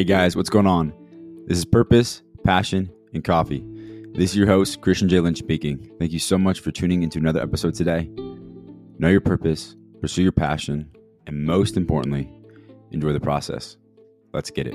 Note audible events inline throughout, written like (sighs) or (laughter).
Hey guys, what's going on? This is Purpose, Passion, and Coffee. This is your host, Christian J. Lynch speaking. Thank you so much for tuning into another episode today. Know your purpose, pursue your passion, and most importantly, enjoy the process. Let's get it.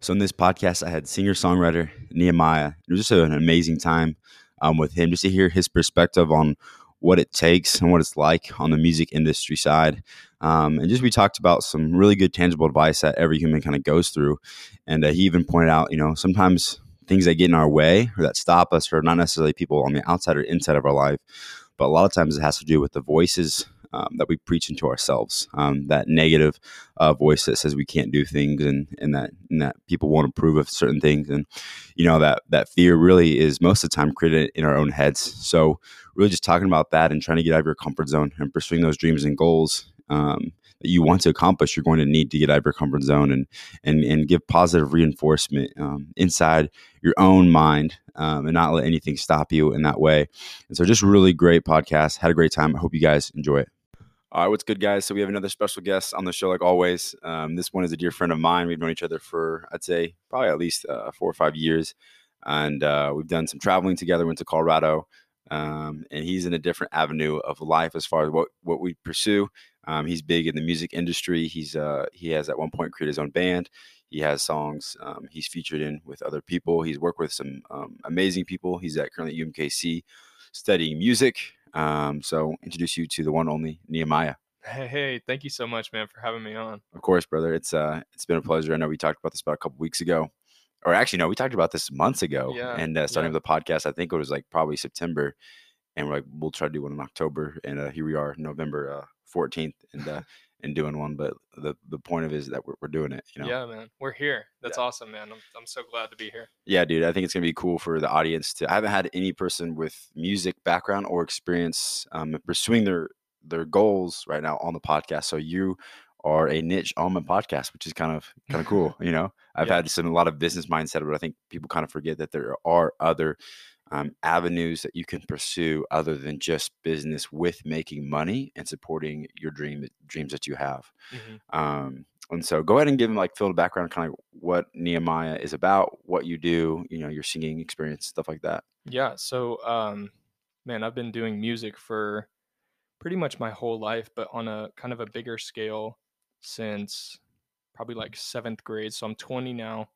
So, in this podcast, I had singer songwriter Nehemiah. It was just an amazing time um, with him just to hear his perspective on what it takes and what it's like on the music industry side. Um, and just we talked about some really good tangible advice that every human kind of goes through. And uh, he even pointed out, you know, sometimes things that get in our way or that stop us are not necessarily people on the outside or inside of our life, but a lot of times it has to do with the voices um, that we preach into ourselves. Um, that negative uh, voice that says we can't do things, and and that and that people won't approve of certain things, and you know that that fear really is most of the time created in our own heads. So really, just talking about that and trying to get out of your comfort zone and pursuing those dreams and goals. Um, that you want to accomplish, you're going to need to get out of your comfort zone and and and give positive reinforcement um, inside your own mind um, and not let anything stop you in that way. And so, just really great podcast. Had a great time. I hope you guys enjoy it. All right, what's good, guys? So we have another special guest on the show, like always. Um, this one is a dear friend of mine. We've known each other for, I'd say, probably at least uh, four or five years, and uh, we've done some traveling together. Went to Colorado, um, and he's in a different avenue of life as far as what what we pursue. Um, he's big in the music industry. He's uh, he has at one point created his own band. He has songs um, he's featured in with other people. He's worked with some um, amazing people. He's at currently UMKC studying music. Um, so introduce you to the one only Nehemiah. Hey, hey, thank you so much, man, for having me on. Of course, brother. It's uh, it's been a pleasure. I know we talked about this about a couple weeks ago, or actually, no, we talked about this months ago. Yeah, and uh, starting yeah. with the podcast, I think it was like probably September, and we're like, we'll try to do one in October, and uh, here we are, November uh, fourteenth, and uh, (laughs) and doing one. But the the point of it is that we're, we're doing it. You know. Yeah, man, we're here. That's Yeah. awesome, man. I'm I'm so glad to be here. Yeah, dude, I think it's gonna be cool for the audience to. I haven't had any person with music background or experience um, pursuing their their goals right now on the podcast. So you are a niche on my podcast, which is kind of kind of cool. You know, (laughs) I've Yeah. had some a lot of business mindset, but I think people kind of forget that there are other um, avenues that you can pursue other than just business with making money and supporting your dream dreams that you have. Mhm. Um, and so go ahead and give them like fill the background, kind of what Nehemiah is about, what you do, you know, your singing experience, stuff like that. Yeah. So, um, man, I've been doing music for pretty much my whole life, but on a kind of a bigger scale since probably like seventh grade. So I'm 20 now.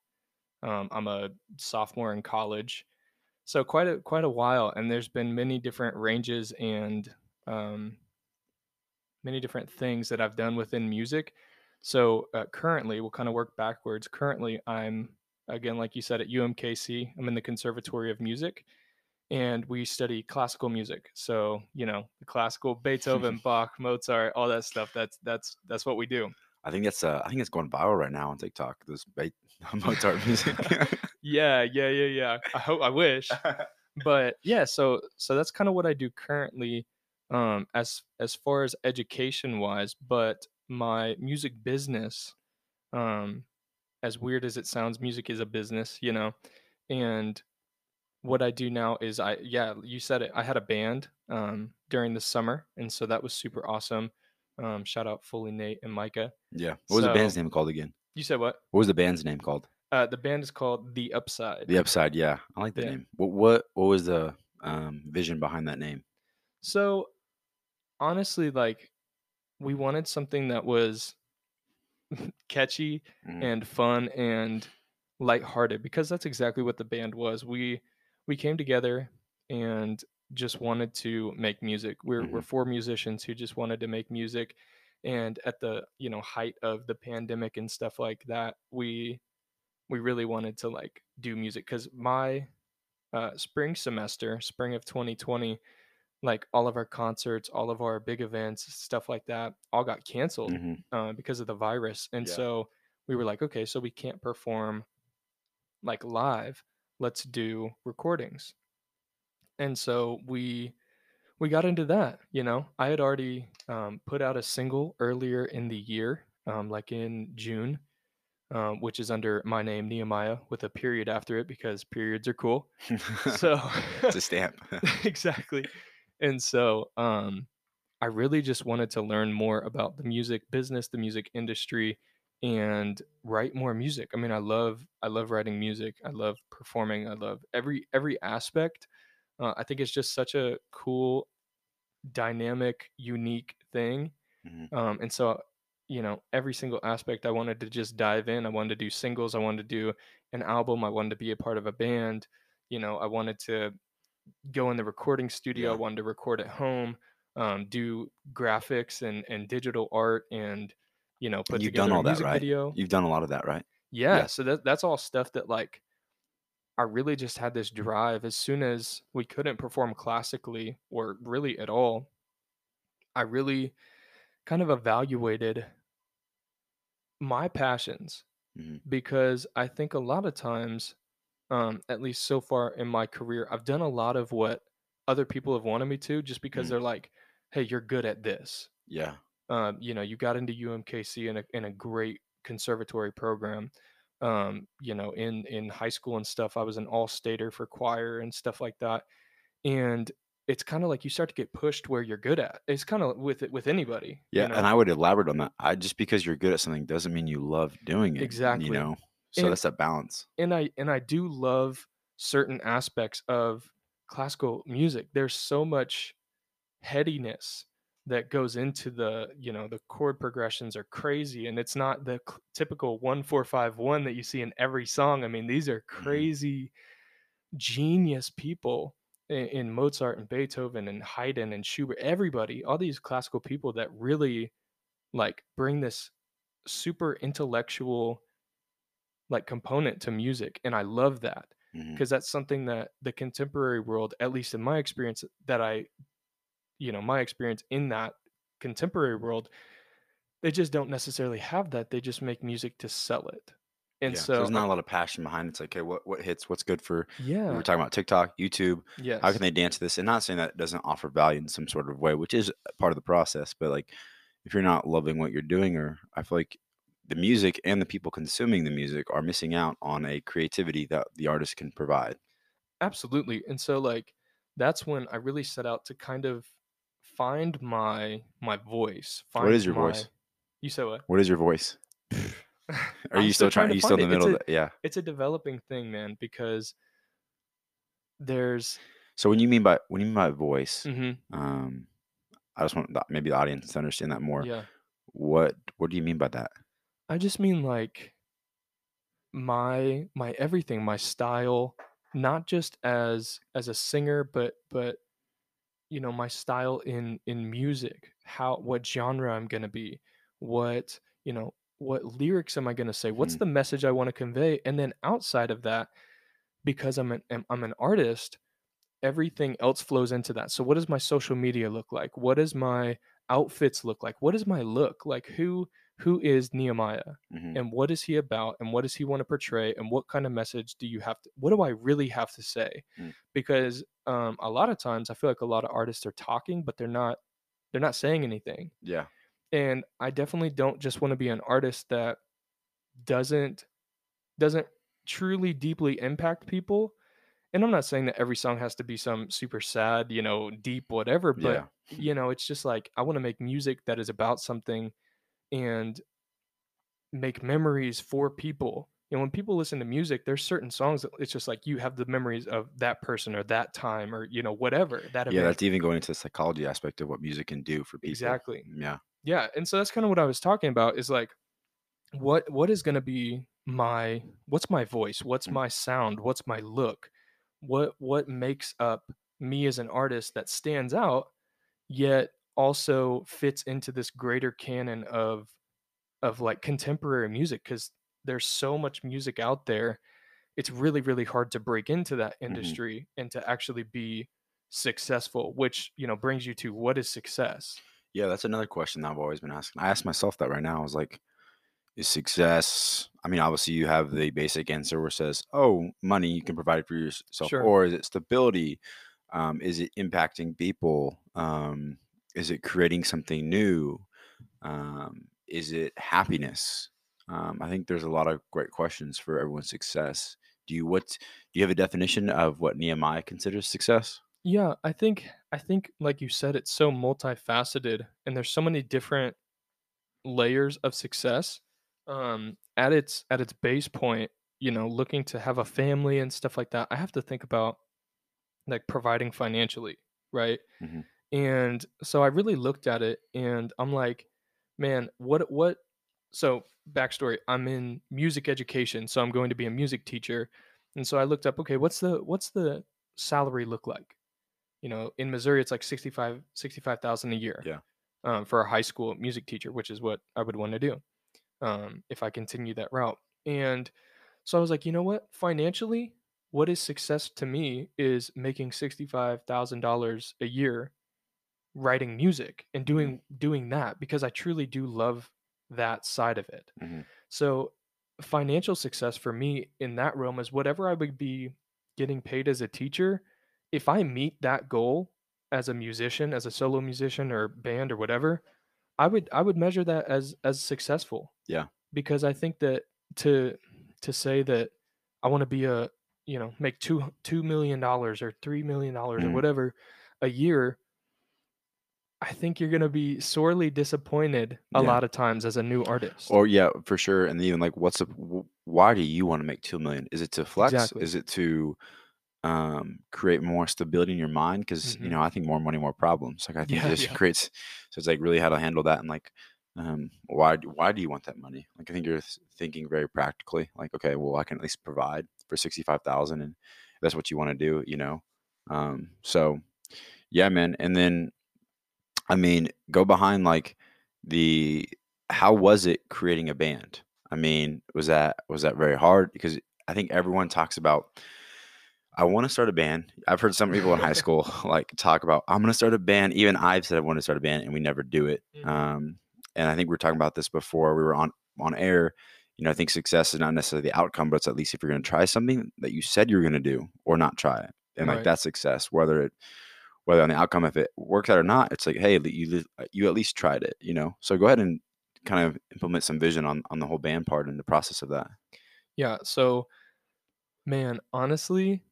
Um, I'm a sophomore in college, so quite a quite a while. And there's been many different ranges and um, many different things that I've done within music. So uh, currently, we'll kind of work backwards. Currently, I'm again, like you said, at UMKC. I'm in the Conservatory of Music, and we study classical music. So you know, the classical (laughs) Beethoven, Bach, Mozart, all that stuff. That's that's that's what we do. I think that's uh, I think it's going viral right now on TikTok. This ba- (laughs) Mozart music. (laughs) Yeah, yeah, yeah, yeah. I hope. I wish. but yeah so so that's kind of what i do currently um as as far as education wise but my music business um as weird as it sounds music is a business you know and what i do now is i yeah you said it i had a band um during the summer and so that was super awesome um shout out fully nate and micah yeah. What was the band's name called again? you said what What was the band's name called? uh the band is called the upside The Upside. Yeah, I like the Yeah. name. What what what was the um, vision behind that name? So honestly, like we wanted something that was (laughs) catchy Mhm. and fun and lighthearted because that's exactly what the band was. We we came together and just wanted to make music. We're we're four musicians who just wanted to make music. And at the you know height of the pandemic and stuff like that, we we really wanted to like do music because my uh, spring semester, spring of 2020, like all of our concerts, all of our big events, stuff like that, all got canceled Mhm. uh, because of the virus. And Yeah. so we were like, okay, so we can't perform like live. Let's do recordings. And so we we got into that. You know, I had already um, put out a single earlier in the year, um, like in June, um, which is under my name Nehemiah with a period after it because periods are cool. (laughs) So it's a stamp. (laughs) exactly. And so um I really just wanted to learn more about the music business, the music industry, and write more music. I mean, I love I love writing music. I love performing. I love every every aspect. Uh, I think it's just such a cool, dynamic, unique thing. Mhm. Um, and so, you know, every single aspect I wanted to just dive in. I wanted to do singles. I wanted to do an album. I wanted to be a part of a band. You know, I wanted to go in the recording studio. I wanted to record at home, um, do graphics and and digital art, and you know, put And you've together done a all that, right? video. You've done a lot of that, right? Yeah, Yeah. so that that's all stuff that like I really just had this drive as soon as we couldn't perform classically or really at all. I really kind of evaluated my passions Mhm. because I think a lot of times, um, at least so far in my career, I've done a lot of what other people have wanted me to just because Mm. they're like, hey, you're good at this. Yeah. Um, you know, you got into UMKC in a in a great conservatory program. Um, you know, in in high school and stuff, I was an all-stater for choir and stuff like that. And it's kind of like you start to get pushed where you're good at. It's kind of with it with anybody, Yeah, you know. and I would elaborate on that. I just because you're good at something doesn't mean you love doing it. Exactly. You know, so And- that's a balance. and I and I do love certain aspects of classical music. There's so much headiness that goes into the, you know, the chord progressions are crazy and it's not the cl- typical 1451 that you see in every song. I mean, these are mm-hmm. crazy genius people in, in Mozart and Beethoven and Haydn and Schubert, everybody, all these classical people that really like bring this super intellectual like component to music and I love that mm-hmm. because that's something that the contemporary world at least in my experience that I you know my experience in that contemporary world they just don't necessarily have that they just make music to sell it and Yeah, so, there's not a lot of passion behind it. It's like, okay, what what hits? What's good for? Yeah. We're talking about TikTok, YouTube. Yeah. How can they dance to this? And not saying that it doesn't offer value in some sort of way, which is part of the process. But like, if you're not loving what you're doing, or I feel like the music and the people consuming the music are missing out on a creativity that the artist can provide. absolutely and so like that's when I really set out to kind of find my my voice find What is your my, voice? you said what What is your voice? (laughs) Are you still trying? Are you still in the it. Middle a- that? Yeah. it's a developing thing man because there's So when you mean by when you mean by voice, mhm, um, I just want the, maybe the audience to understand that more. yeah What What do you mean by that? I just mean like my my everything, my style, not just as as a singer, but but you know, my style in in music, how what genre I'm going to be, what, you know, what lyrics am I going to say? What's Mhm. the message I want to convey? And then outside of that, because I'm an I'm an artist, everything else flows into that. So what does my social media look like? What does my outfits look like? What is my look? Like who who is Nehemiah? Mhm. and what is he about and what does he want to portray and what kind of message do you have to what do i really have to say Mm. because um, a lot of times i feel like a lot of artists are talking but they're not they're not saying anything Yeah. and i definitely don't just want to be an artist that doesn't doesn't truly deeply impact people and i'm not saying that every song has to be some super sad you know deep whatever but Yeah. you know it's just like i want to make music that is about something and make memories for people you know when people listen to music there's certain songs that it's just like you have the memories of that person or that time or you know whatever that Yeah. event. That's even going into the psychology aspect of what music can do for people. Exactly. Yeah. yeah and so that's kind of what i was talking about is like what what is going to be my what's my voice what's Mm. my sound what's my look what what makes up me as an artist that stands out yet also fits into this greater canon of of like contemporary music because there's so much music out there it's really really hard to break into that Mm-hmm. industry and to actually be successful which you know brings you to what is success Yeah, that's another question that I've always been asking. I ask myself that right now. I was like, is success? I mean, obviously, you have the basic answer where it says, "Oh, money you can provide for yourself," Sure. or is it stability? Um, is it impacting people? Um, is it creating something new? Um, is it happiness? Um, I think there's a lot of great questions for everyone's success. Do you what? Do you have a definition of what Nehemiah considers success? Yeah, I think I think, like you said, it's so multifaceted, and there's so many different layers of success. Um, at its at its base point, you know, looking to have a family and stuff like that, I have to think about like providing financially, right? Mhm. And so I really looked at it, and I'm like, man, what what? So backstory: I'm in music education, so I'm going to be a music teacher, and so I looked up, okay, what's the what's the salary look like? You know, in Missouri, it's like 65 65,000 a year. Yeah. Um, for a high school music teacher, which is what I would want to do um, if I continue that route. And so I was like, you know what? Financially, what is success to me is making $65,000 a year writing music and doing doing that because I truly do love that side of it. Mhm. So financial success for me in that realm is whatever I would be getting paid as a teacher, if I meet that goal as a musician, as a solo musician or band or whatever, I would I would measure that as as successful. Yeah. Because I think that to to say that I want to be a you know make two two million dollars or three million dollars or Mhm. whatever a year, I think you're gonna be sorely disappointed a Yeah. lot of times as a new artist. Or yeah, for sure. And even like, what's the wh- why do you want to make two million? Is it to flex? Exactly. Is it to um create more stability in your mind? Because you Mhm. know, I think more money, more problems. Like I think Yeah, it just yeah. creates. So it's like really how to handle that and like. Um, why do- why do you want that money? Like I think you're th- thinking very practically. Like okay, well I can at least provide for sixty five thousand, and if that's what you want to do. You know, um, so yeah, man. And then I mean, go behind like the how was it creating a band? I mean, was that was that very hard? Because I think everyone talks about I want to start a band. I've heard some people in high (laughs) school (laughs) like talk about I'm going to start a band. Even I've said I want to start a band, and we never do it. Mhm. Um, and I think we were talking about this before we were on on air. You know, I think success is not necessarily the outcome, but it's at least if you're going to try something that you said you're going to do, or not try it, and like Right. that's success. Whether it whether on the outcome if it works out or not, it's like hey, you you at least tried it. You know, so go ahead and kind of implement some vision on on the whole band part and the process of that. Yeah, so man, honestly,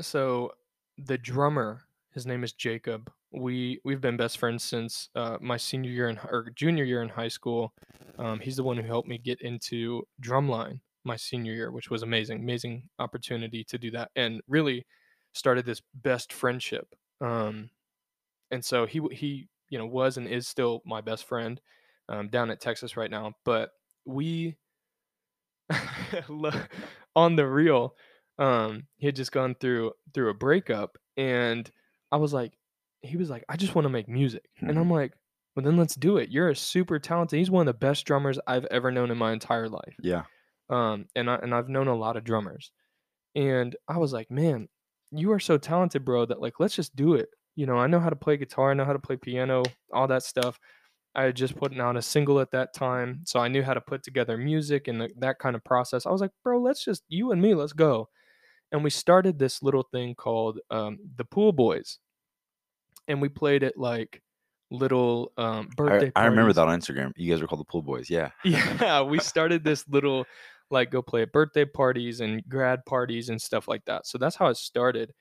so the drummer, his name is Jacob. We we've been best friends since uh, my senior year in or junior year in high school. Um, he's the one who helped me get into drumline my senior year, which was amazing, amazing opportunity to do that, and really started this best friendship. Um, and so he he you know was and is still my best friend um, down at Texas right now. But we (laughs) on the real, um, he had just gone through through a breakup, and I was like, he was like, I just want to make music, and. I'm like, well then let's do it. You're a super talented. He's one of the best drummers I've ever known in my entire life. Yeah, Um, and I and I've known a lot of drummers, and I was like, man, you are so talented, bro. That like, let's just do it. You know, I know how to play guitar, I know how to play piano, all that stuff. I had just put out a single at that time, so I knew how to put together music and the, that kind of process. I was like, bro, let's just you and me, let's go. And we started this little thing called um, the Pool Boys, and we played it like little um, birthday. I, I remember that on Instagram. You guys were called the Pool Boys. Yeah, (laughs) Yeah, we started this little like go play at birthday parties and grad parties and stuff like that. So that's how it started.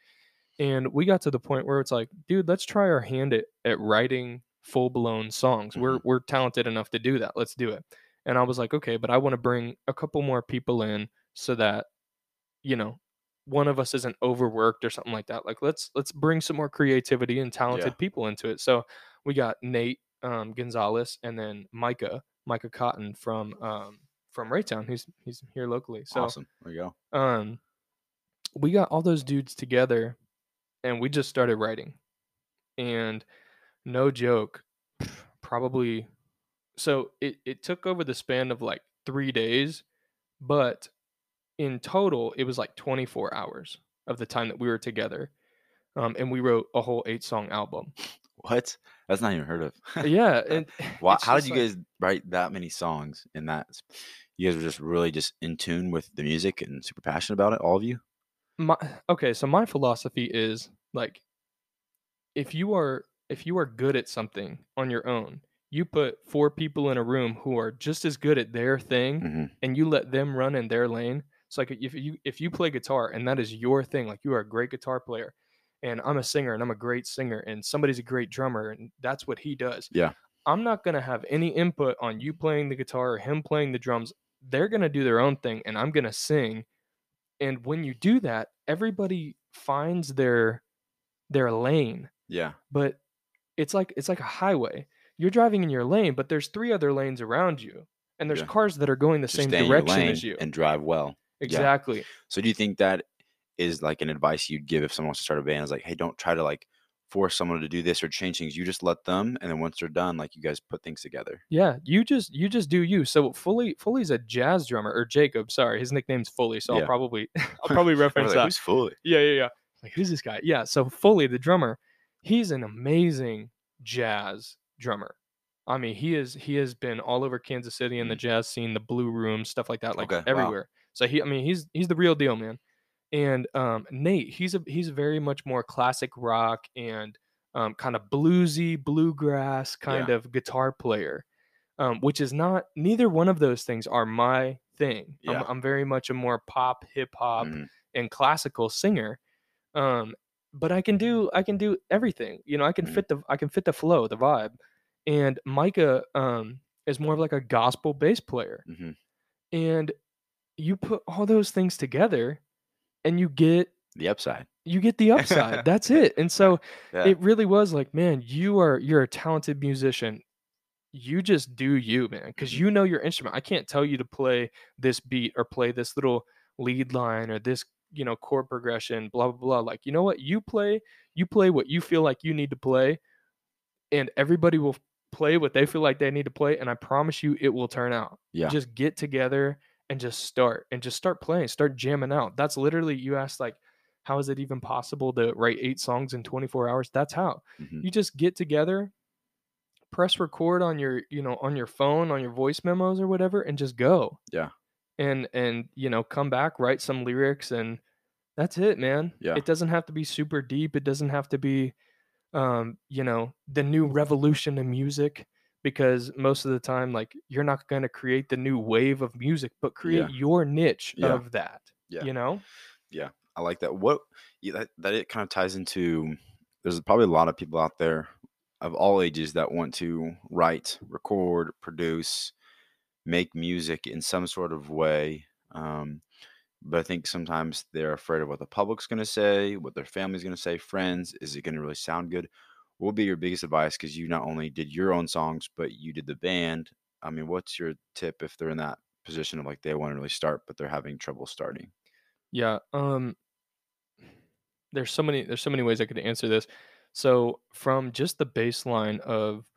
And we got to the point where it's like, dude, let's try our hand at, at writing full blown songs. We're we're talented enough to do that. Let's do it. And I was like, okay, but I want to bring a couple more people in so that, you know, one of us isn't overworked or something like that. Like let's let's bring some more creativity and talented people into it. So we got Nate um, Gonzalez and then Micah Micah Cotton from um, from Raytown. Who's he's here locally. So awesome. There you go. um, we got all those dudes together, and we just started writing. And no joke, probably. So it it took over the span of like three days, but in total it was like 24 hours of the time that we were together. Um, and we wrote a whole eight song album. What? That's not even heard of. Yeah, (laughs) and Why, how did you like- guys write that many songs in that? You guys were just really just in tune with the music and super passionate about it. All of you. my okay so my philosophy is like if you are if you are good at something on your own you put four people in a room who are just as good at their thing hmm and you let them run in their lane it's like if you if you play guitar and that is your thing like you are a great guitar player and I'm a singer and I'm a great singer and somebody's a great drummer and that's what he does. Yeah. I'm not going to have any input on you playing the guitar or him playing the drums. They're going to do their own thing and I'm going to sing. And when you do that, everybody finds their their lane. Yeah. But it's like it's like a highway. You're driving in your lane, but there's three other lanes around you. And there's Yeah. cars that are going the same stay in your direction as you. and drive well. exactly. So do you think that is like an advice you'd give if someone wants to start a band? Is like, hey, don't try to like force someone to do this or change things. You just let them, and then once they're done, like you guys put things together. Yeah, you just you just do you. So Fully Fully's a jazz drummer or Jacob, sorry, his nickname's Fully. So Yeah. (laughs) I'll (laughs) probably I'll probably reference like, that. Who's fully? Yeah, yeah, yeah. Like who's this guy? Yeah, so Fully the drummer, he's an amazing jazz drummer. I mean, he is he has been all over Kansas City in the mm. jazz scene, the Blue Room, stuff like that, like Okay, wow. everywhere. So he I mean, he's he's the real deal, man. And um Nate, he's a he's very much more classic rock and um, kind of bluesy, bluegrass kind of guitar player, um, which is not, neither one of those things are my thing. Yeah. I'm, I'm very much a more pop, hip hop, Mhm. and classical singer. Um, but I can do, I can do everything. You know, I can Mhm. fit the, I can fit the flow, the vibe. And Micah um, is more of like a gospel bass player. Mhm. And you put all those things together and you get The upside. you get the upside. (laughs) That's it. And so Yeah. it really was like, man, you are you're a talented musician. You just do you, man, because Mhm. you know your instrument. I can't tell you to play this beat or play this little lead line or this, you know, chord progression, blah blah blah. Like, you know what? You play, you play what you feel like you need to play, and everybody will play what they feel like they need to play. And I promise you, it will turn out. yeah. Just get together and just start and just start playing, start jamming out. That's literally you asked like, how is it even possible to write eight songs in 24 hours? That's how Mhm. you just get together press record on your you know on your phone on your voice memos or whatever and just go Yeah. and and you know come back write some lyrics and that's it man Yeah. it doesn't have to be super deep it doesn't have to be um you know the new revolution in music because most of the time like you're not going to create the new wave of music but create your niche Yeah. of that Yeah. you know Yeah. I like that. What yeah, that that it kind of ties into. There's probably a lot of people out there of all ages that want to write, record, produce, make music in some sort of way. Um, but I think sometimes they're afraid of what the public's going to say, what their family's going to say, friends. Is it going to really sound good? What would be your biggest advice? Because you not only did your own songs, but you did the band. I mean, what's your tip if they're in that position of like they want to really start, but they're having trouble starting? Yeah. Um there's so many there's so many ways I could answer this. So from just the baseline of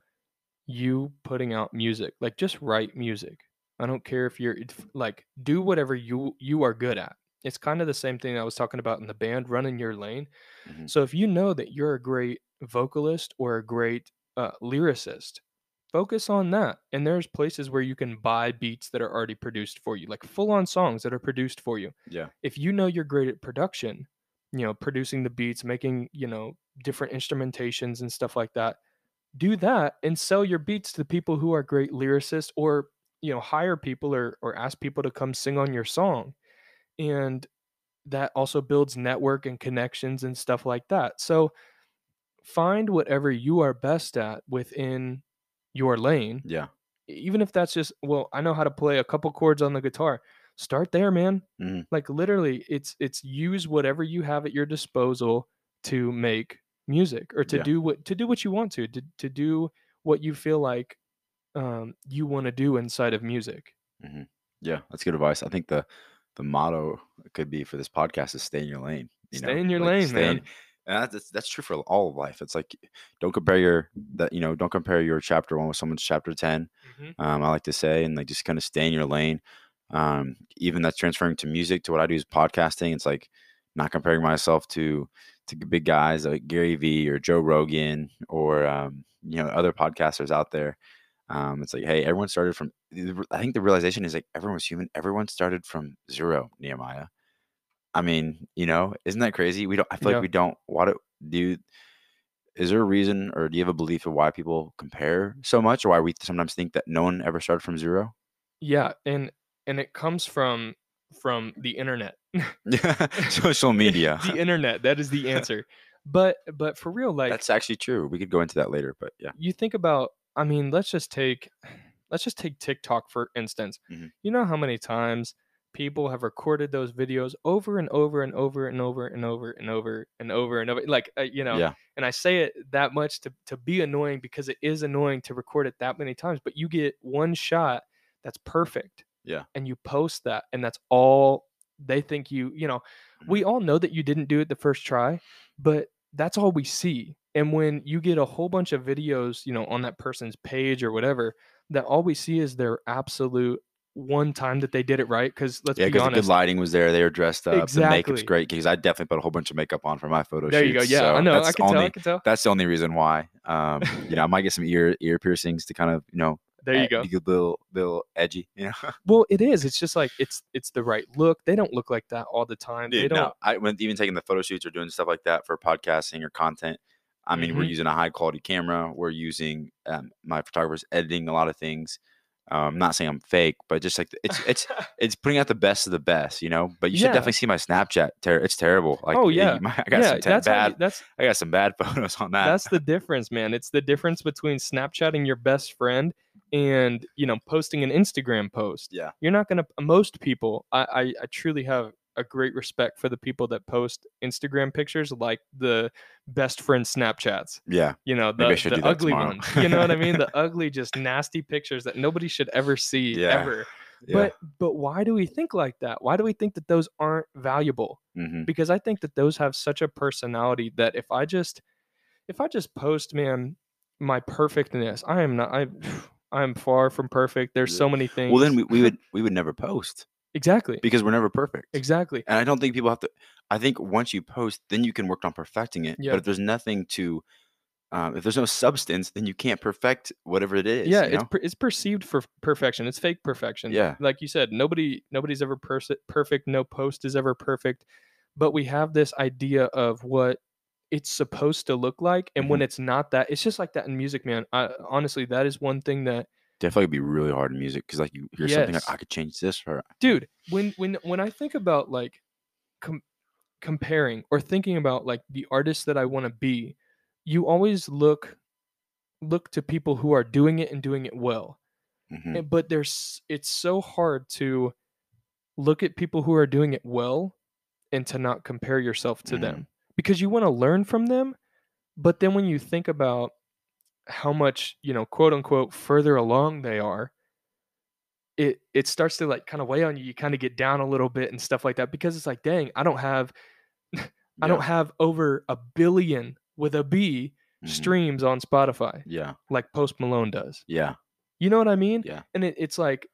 you putting out music, like just write music. I don't care if you're like do whatever you you are good at. It's kind of the same thing I was talking about in the band, running your lane. Mhm. So if you know that you're a great vocalist or a great uh, lyricist, focus on that. And there's places where you can buy beats that are already produced for you, like full on songs that are produced for you Yeah. if you know you're great at production, you know, producing the beats, making, you know, different instrumentations and stuff like that, do that and sell your beats to people who are great lyricists or, you know, hire people or or ask people to come sing on your song. And that also builds network and connections and stuff like that. So find whatever you are best at within your lane Yeah. even if that's just well i know how to play a couple chords on the guitar start there man Mhm. like literally it's it's use whatever you have at your disposal to make music or to Yeah. do what to do what you want to to, to do what you feel like um, you want to do inside of music Yeah, that's good advice. I think the the motto could be for this podcast is stay in your lane. You Stay know, in your like, lane, stay in- man. And that's, that's true for all of life. It's like don't compare your that you know don't compare your chapter one with someone's chapter 10 Um, I like to say and like just kind of stay in your lane. Um, even that's transferring to music to what I do is podcasting. It's like not comparing myself to to big guys like Gary Vee or Joe Rogan or um, you know other podcasters out there. Um, it's like, hey, everyone started from. I think the realization is like everyone's human. Everyone started from zero. Nehemiah. I mean, you know, isn't that crazy? We don't. I feel Yeah. like we don't. Why do do? you- Is there a reason, or do you have a belief of why people compare so much, or why we sometimes think that no one ever started from zero? yeah and and it comes from from the internet (laughs) (laughs) Social media. the internet that is the (laughs) answer But but for real, like That's actually true. We could go into that later, but yeah. you think about i mean let's just take let's just take tiktok for instance Mhm. you know how many times people have recorded those videos over and over and over and over and over and over and over and over like uh, you know Yeah. and i say it that much to, to be annoying because it is annoying to record it that many times but you get one shot that's perfect Yeah. and you post that and that's all they think you you know Mm-hmm. we all know that you didn't do it the first try but that's all we see and when you get a whole bunch of videos you know on that person's page or whatever that all we see is their absolute one time that they did it right because let's Yeah, be because the good lighting was there. They were dressed up. The Exactly. makeup's great because I definitely put a whole bunch of makeup on for my photo there you go yeah so i know i can tell i can tell That's the only reason why. Um, you know, I might get some ear ear piercings to kind of you know (laughs) there you go be a little little edgy. You know, (laughs) well it is it's just like it's it's the right look they don't look like that all the time they don't no, I when even taking the photo shoots or doing stuff like that for podcasting or content. I mean, we're Mhm. using a high quality camera. We're using um, my photographer's editing a lot of things. Um, I'm not saying I'm fake, but just like it's it's (laughs) it's putting out the best of the best, you know. But you should Yeah. definitely see my Snapchat. Ter- it's terrible. Like, Oh, yeah. might- (laughs) I got yeah some te- that's bad. you- that's I got some bad (laughs) photos on that. that's the difference man it's the difference between snapchatting your best friend and you know posting an instagram post Yeah. you're not gonna most people I, I i truly have a great respect for the people that post instagram pictures like the best friend snapchats yeah, you know the, the ugly ones you know what i mean the (laughs) ugly just nasty pictures that nobody should ever (laughs) see Yeah. ever yeah. but but why do we think like that why do we think that those aren't valuable hmm because I think that those have such a personality that if I just if I just post, man, my perfectness, I am not I (sighs) I am far from perfect. There's so many things. Well, then we, we would we would never post exactly because we're never perfect. exactly And I don't think people have to. I think once you post, then you can work on perfecting it. Yeah. But if there's nothing to, um, if there's no substance, then you can't perfect whatever it is. yeah you it's know? per, it's perceived for perfection it's fake perfection Yeah. like you said nobody nobody's ever perse- perfect no post is ever perfect but we have this idea of what it's supposed to look like and Mm-hmm. when it's not that it's just like that in music man I, honestly that is one thing that definitely be really hard in music because like you hear something like I could change this for dude when when when i think about like com- comparing or thinking about like the artist that i want to be you always look look to people who are doing it and doing it well Mhm. And- but there's it's so hard to look at people who are doing it well and to not compare yourself to Mhm. them because you want to learn from them but then when you think about how much you know quote unquote further along they are it it starts to like kind of weigh on you you kind of get down a little bit and stuff like that because it's like dang i don't have (laughs) i don't have over a billion with a b Mhm. streams on spotify Yeah, like post malone does yeah. you know what i mean Yeah. and it, it's like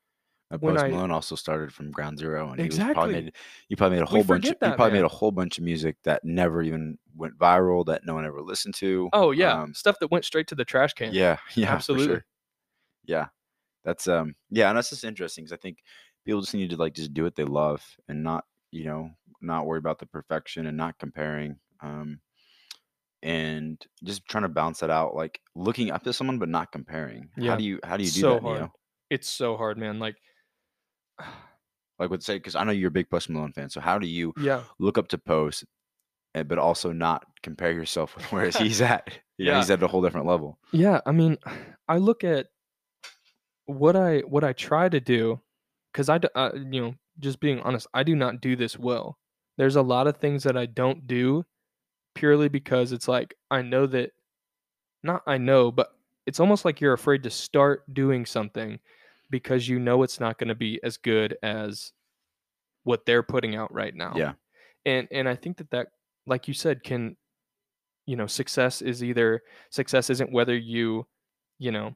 When Post I- Malone also started from ground zero, and he was probably made, he probably made a We whole bunch. Of, that, he probably man. made a whole bunch of music that never even went viral, that no one ever listened to. oh yeah Um, stuff that went straight to the trash can Yeah, (laughs) yeah, Absolutely. sure. Yeah, that's um, yeah, and that's just interesting because I think people just need to like just do what they love and not, you know, not worry about the perfection and not comparing, um, and just trying to balance that out, like looking up to someone but not comparing. Yeah. How do you how do you do So that, hard. Neo? it's so hard man like (sighs) Like would say because I know you're a big Post Malone fan, so how do you yeah look up to Post, eh, but also not compare yourself with (laughs) where (laughs) he's at? Know, Yeah. he's at a whole different level. Yeah, I mean, (sighs) I look at what I what I try to do because I uh, you know, just being honest, I do not do this well. There's a lot of things that I don't do purely because it's like I know that, not I know, but it's almost like you're afraid to start doing something because you know it's not going to be as good as what they're putting out right now. Yeah. and and I think that that, like you said, can, you know, success is either success isn't whether you, you know,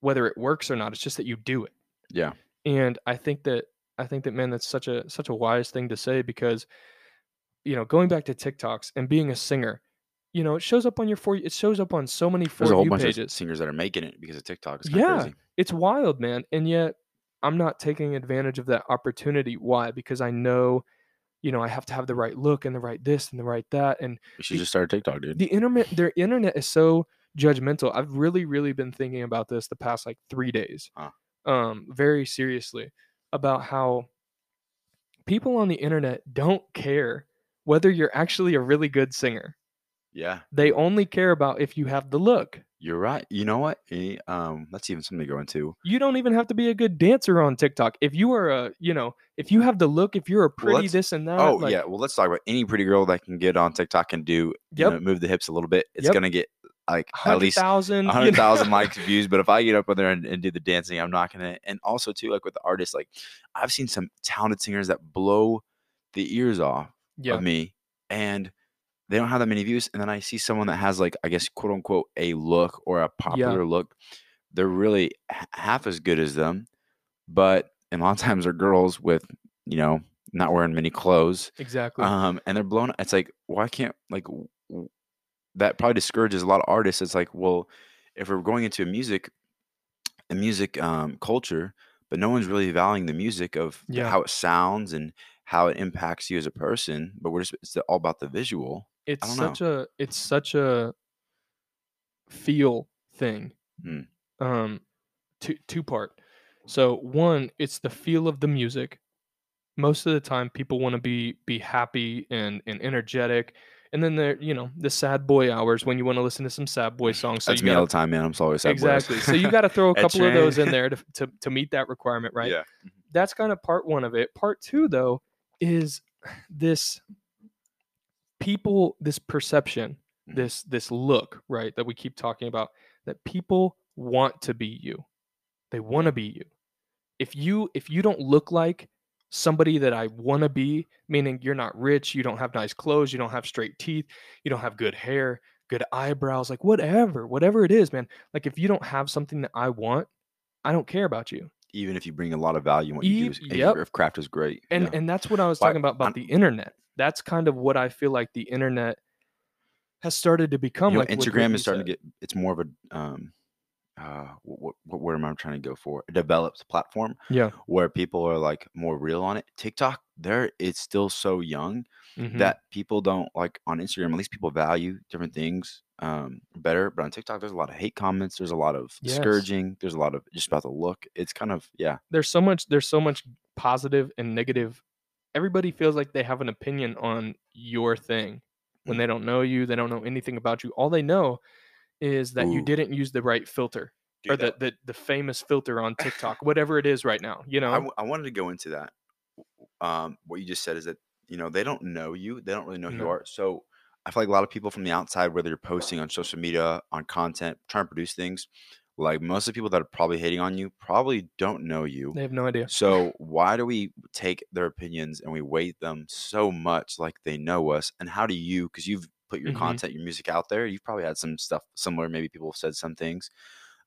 whether it works or not. It's just that you do it. Yeah. And I think that I think that man, that's such a such a wise thing to say because, you know, going back to TikToks and being a singer, you know, it shows up on your for it shows up on so many for There's a whole you bunch of pages. singers that are making it because of TikTok. It's Yeah. crazy. It's wild, man. And yet I'm not taking advantage of that opportunity. Why? Because I know, you know, I have to have the right look and the right this and the right that. And You should The- just start TikTok, dude. the internet their internet is so judgmental i've really really been thinking about this the past like three days Huh. um very seriously about how people on the internet don't care whether you're actually a really good singer Yeah, They only care about if you have the look. you're right. You know what? Eh, Um, that's even something to go into. You don't even have to be a good dancer on TikTok. If you are a, you know, if you have the look, if you're a pretty let's- this and that. Oh like, yeah. Well, let's talk about any pretty girl that can get on TikTok and do you Yep. know, move the hips a little bit. It's Yep. gonna get like at least thousand, a hundred thousand likes (laughs) views. But if I get up on there and, and do the dancing, I'm not gonna. And also too, like with the artists, like I've seen some talented singers that blow the ears off Yeah, of me, and they don't have that many views. And then I see someone that has like I guess quote unquote a look or a popular look. They're really h- half as good as them, but and a lot of times they're girls with you know not wearing many clothes exactly. um and they're blown it's like why can't like w- w- that probably discourages a lot of artists it's like well if we're going into a music a music um culture but no one's really valuing the music of Yeah. how it sounds and how it impacts you as a person but we're just it's all about the visual it's don't know. such a it's such a feel thing. Hmm. um two two part so one it's the feel of the music. Most of the time people want to be be happy and and energetic. And then there you know the sad boy hours when you want to listen to some sad boy (laughs) songs. So that's you me gotta, all the time man. I'm always sad exactly. So you got to throw (laughs) a couple of those in there to, (laughs) to to meet that requirement right? Yeah. That's kind of part one of it. Part two, though, is (sighs) this people, this perception, Mhm. this this look, right, that we keep talking about. That people want to be you. They want to be you. If you if you don't look like somebody that I want to be, meaning you're not rich, you don't have nice clothes, you don't have straight teeth, you don't have good hair, good eyebrows, like whatever, whatever it is, man. Like if you don't have something that I want, I don't care about you. Even if you bring a lot of value in what you do is- if yep. your craft is great and yeah. and that's what I was talking about about I'm- the internet. That's kind of what I feel like the internet has started to become. you know, like Instagram is starting to get it's more of a um uh what, what word am I trying to go for? A developed platform yeah. where people are like more real on it. TikTok, there it's still so young mhm. that people don't like on Instagram, at least people value different things um better. But on TikTok, there's a lot of hate comments, there's a lot of Yes. discouraging, there's a lot of just about the look. It's kind of yeah. there's so much there's so much positive and negative. Everybody feels like they have an opinion on your thing when Mm. they don't know you. They don't know anything about you. All they know is that you didn't use the right filter or the, the the famous filter on TikTok, (laughs) whatever it is right now. You know, I, w- I wanted to go into that. Um, what you just said is that you know they don't know you, they don't really know who you are. So I feel like a lot of people from the outside, whether you're posting on social media, on content, trying to produce things, like most of the people that are probably hating on you probably don't know you. they have no idea. So why do we take their opinions and we weight them so much like they know us? And how do you, because you've put your Mhm. content, your music out there, you've probably had some stuff similar. Maybe people have said some things,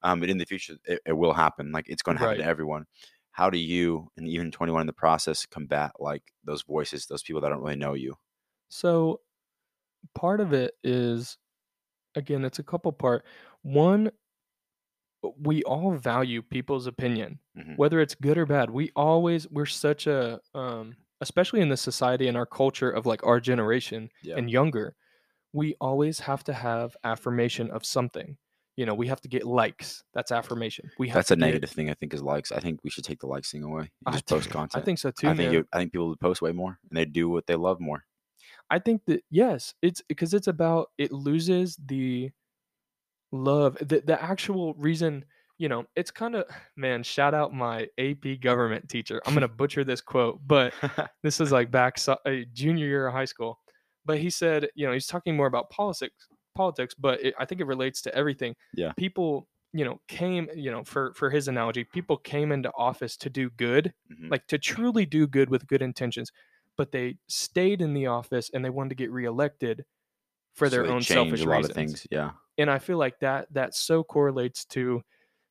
um, but in the future it, it will happen. Like it's going to happen Right. to everyone. How do you, and even 21 in the process, combat like those voices, those people that don't really know you? So part of it is again, it's a couple part. One, we all value people's opinion, Mhm. whether it's good or bad. We always we're such a um especially in the society and our culture of like our generation Yeah. and younger, we always have to have affirmation of something. You know, we have to get likes. That's affirmation. We have That's a get- negative thing. I think is likes. I think we should take the likes thing away I and just do- post (laughs) content. I think so too, I think I think people would post way more and they do what they love more. I think that yes, it's because it's about it loses the love, the the actual reason. You know, it's kind of (sighs) man. Shout out my AP government teacher. I'm gonna butcher this quote, but (laughs) this is like back so, uh, junior year of high school. But he said, you know, he's talking more about politics, politics, but it, I think it relates to everything. Yeah. people, you know, came, you know, for for his analogy, people came into office to do good, Mhm. like to truly do good with good intentions, but they stayed in the office and they wanted to get reelected for their they own selfish a lot reasons. of things. Yeah. And I feel like that that so correlates to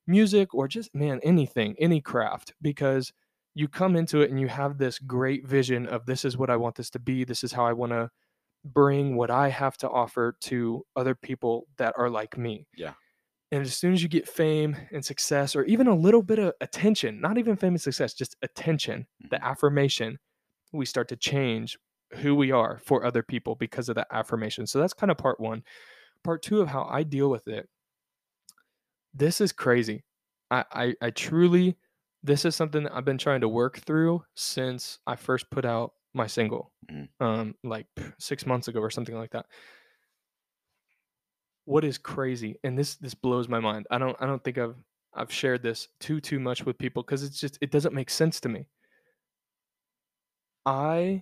music or just man anything, any craft because you come into it and you have this great vision of this is what I want this to be, this is how I want to bring what I have to offer to other people that are like me. Yeah. And as soon as you get fame and success, or even a little bit of attention, not even fame and success, just attention, the Mhm. affirmation, we start to change who we are for other people because of that affirmation. So that's kind of part one. Part two of how I deal with it. This is crazy. I, I, I truly, this is something that I've been trying to work through since I first put out my single, Mhm. um, like six months ago or something like that what is crazy and this this blows my mind i don't i don't think i've i've shared this too too much with people because it's just it doesn't make sense to me i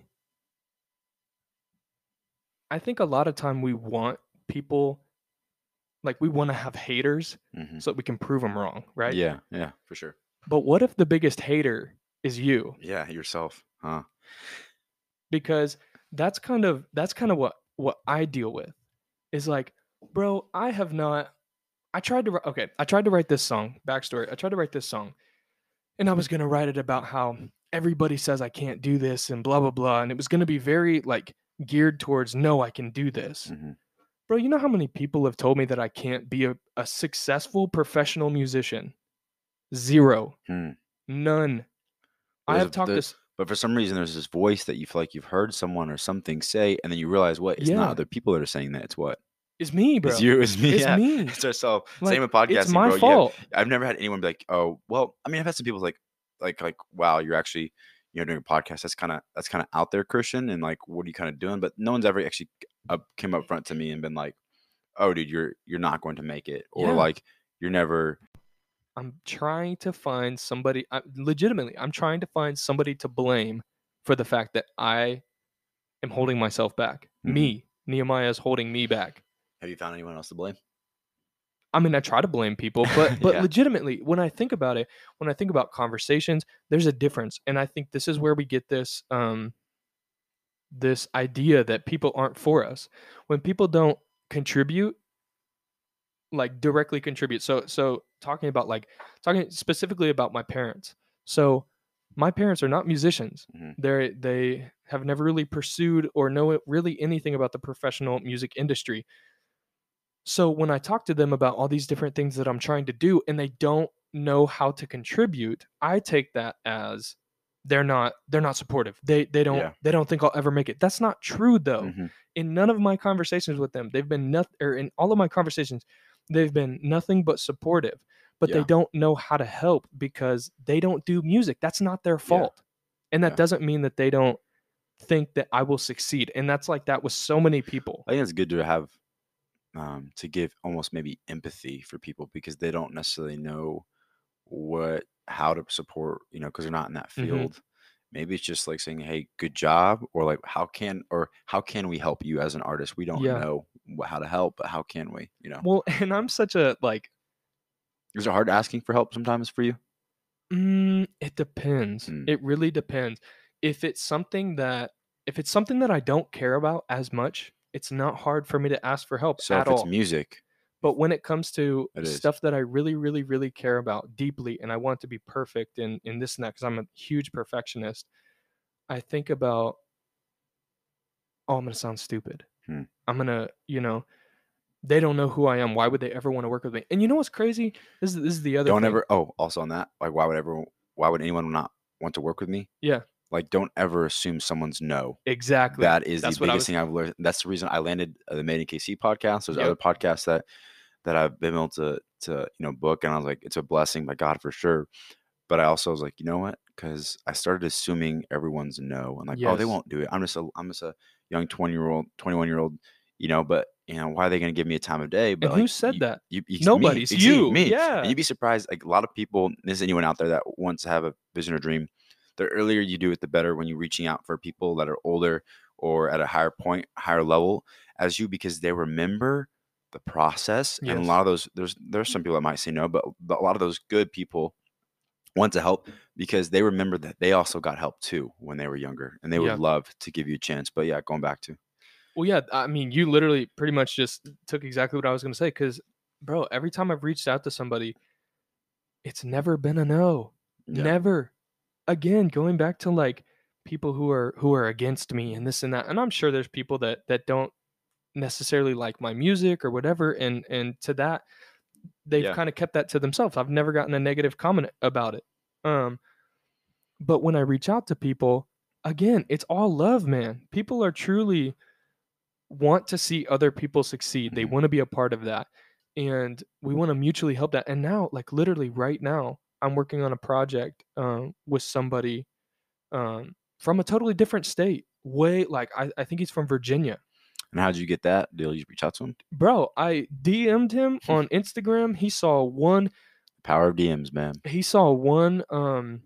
i think a lot of time we want people like we want to have haters Mhm. so that we can prove them wrong right Yeah, yeah, for sure. but what if the biggest hater is you Yeah, yourself, huh? because that's kind of that's kind of what what I deal with is like, bro, I have not. I tried to wri- okay, I tried to write this song. Backstory: I tried to write this song, and I was gonna write it about how everybody says I can't do this and blah blah blah, and it was gonna be very like geared towards no, I can do this, Mhm. bro. You know how many people have told me that I can't be a, a successful professional musician? Zero, Hmm. none. I have a- talked this. But for some reason, there's this voice that you feel like you've heard someone or something say, and then you realize what it's Yeah. not other people that are saying that. It's what It's me, bro. it's you. It's me. It's yeah. me. (laughs) It's ourselves. Like, Same with podcasting, It's my bro. Yeah, fault. I've never had anyone be like, "Oh, well." I mean, I've had some people like, like, like, "Wow, you're actually, you know, doing a podcast. That's kind of, that's kind of out there, Christian." And like, what are you kind of doing? But no one's ever actually up, came up front to me and been like, "Oh, dude, you're, you're not going to make it," or Yeah. like, "You're never." I'm trying to find somebody. I, legitimately, I'm trying to find somebody to blame for the fact that I am holding myself back. Mhm. Me, Nehemiah is holding me back. Have you found anyone else to blame? I mean, I try to blame people, but (laughs) but Yeah. legitimately, when I think about it, when I think about conversations, there's a difference, and I think this is where we get this um this idea that people aren't for us. When people don't contribute, like directly contribute. So so talking about like talking specifically about my parents. So my parents are not musicians. Mhm. They're they have never really pursued or know really anything about the professional music industry. So when I talk to them about all these different things that I'm trying to do and they don't know how to contribute, I take that as they're not they're not supportive. They they don't Yeah. they don't think I'll ever make it. That's not true though. Mhm. In none of my conversations with them, they've been nothing or in all of my conversations, they've been nothing but supportive. But they don't know how to help because they don't do music. That's not their fault. And that Yeah. doesn't mean that they don't think that I will succeed. And that's like that with so many people. I think it's good to have um, to give almost maybe empathy for people because they don't necessarily know what how to support you know because they're not in that Mhm. field. Maybe it's just like saying, "Hey, good job," or like, "How can or how can we help you as an artist? We don't Yeah. know how to help, but how can we?" You know, Well, and I'm such a like is it hard asking for help sometimes for you? Mm, it depends. Mm. It really depends. If it's something that if it's something that I don't care about as much, it's not hard for me to ask for help So at if it's all. music, But when it comes to It is. stuff that I really, really, really care about deeply, and I want to be perfect in in this and that, because I'm a huge perfectionist, I think about, oh, I'm gonna sound stupid. Hmm. I'm gonna, you know, they don't know who I am. Why would they ever want to work with me? And you know what's crazy? This is this is the other. don't thing. ever. Oh, also on that, like, why would ever? Why would anyone not want to work with me? Yeah. Like, don't ever assume someone's no. exactly. That is That's the biggest was- thing I've learned. That's the reason I landed uh, the Made in KC podcast. There's Yep. other podcasts that that I've been able to to you know book, and I was like, it's a blessing by God for sure. But I also was like, you know what? Because I started assuming everyone's no, and like, oh, they won't do it. I'm just a I'm just a young 20 year old, 21 year old, you know. But you know, why are they going to give me a time of day? But and who said you- that? You, you, Nobody. Me, you. me. Yeah. And you'd be surprised. Like a lot of people, there's anyone out there that wants to have a vision or dream. The earlier you do it, the better. When you're reaching out for people that are older or at a higher point, higher level as you, because they remember the process. And a lot of those, there's there's some people that might say no, but, a lot of those good people want to help because they remember that they also got help too when they were younger, and they would Yeah. love to give you a chance. But yeah, going back to Well, yeah, I mean, you literally pretty much just took exactly what I was going to say. Because, bro, every time I've reached out to somebody, it's never been a no. Yeah. Never. Again, going back to like people who are who are against me and this and that, and I'm sure there's people that that don't necessarily like my music or whatever, and and to that, they've Yeah. kind of kept that to themselves. I've never gotten a negative comment about it. Um, but when I reach out to people, again, it's all love, man. People are truly want to see other people succeed. They Mhm. want to be a part of that. And we want to mutually help that. And now, like literally right now, I'm working on a project um, with somebody um, from a totally different state. Way like I, I think he's from Virginia. And how'd you get that deal? You reach out to him? Bro, I DM'd him (laughs) on Instagram. He saw one Power of DMs, man. he saw one um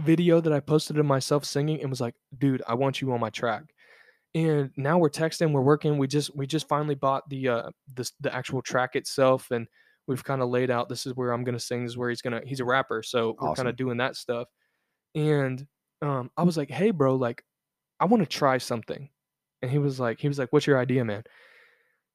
video that I posted of myself singing and was like, "Dude, I want you on my track." And now we're texting, we're working. We just we just finally bought the uh the the actual track itself and we've kind of laid out this is where I'm going to sing, this is where he's going to he's a rapper, so we're kind of doing that stuff. And um I was like, "Hey bro, like I want to try something." And he was like he was like, "What's your idea, man?"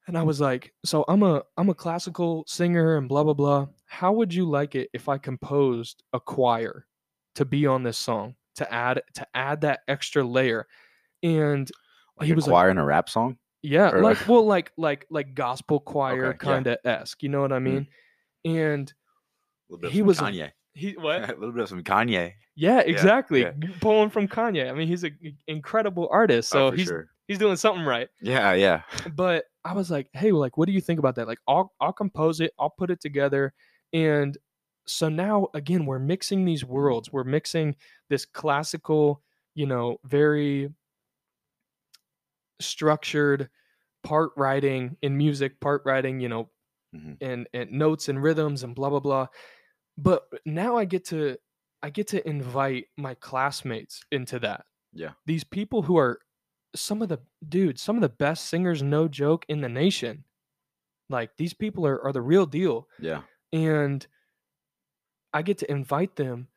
And I was like, "So I'm a I'm a classical singer and blah blah blah. How would you like it if I composed a choir to be on this song to add to add that extra layer?" And Like he was like, choir in a rap song? Yeah, Or- like well, like like like gospel choir yeah. kind of esque. You know what I Mhm. mean? And A little bit He was a- he (laughs) what a little bit of some Kanye. Yeah, exactly. yeah. You're Pulling from Kanye. I mean, he's an incredible artist, so oh, he's sure. he's doing something right. Yeah, yeah. But I was like, hey, like, what do you think about that? Like, I'll I'll compose it, I'll put it together, and so now again, we're mixing these worlds. We're mixing this classical, you know, very structured part writing in music, part writing, you know, Mhm. and and notes and rhythms and blah blah blah. But now I get to I get to invite my classmates into that. Yeah. These people who are some of the dude, some of the best singers, no joke, in the nation. Like these people are, are the real deal. Yeah. And I get to invite them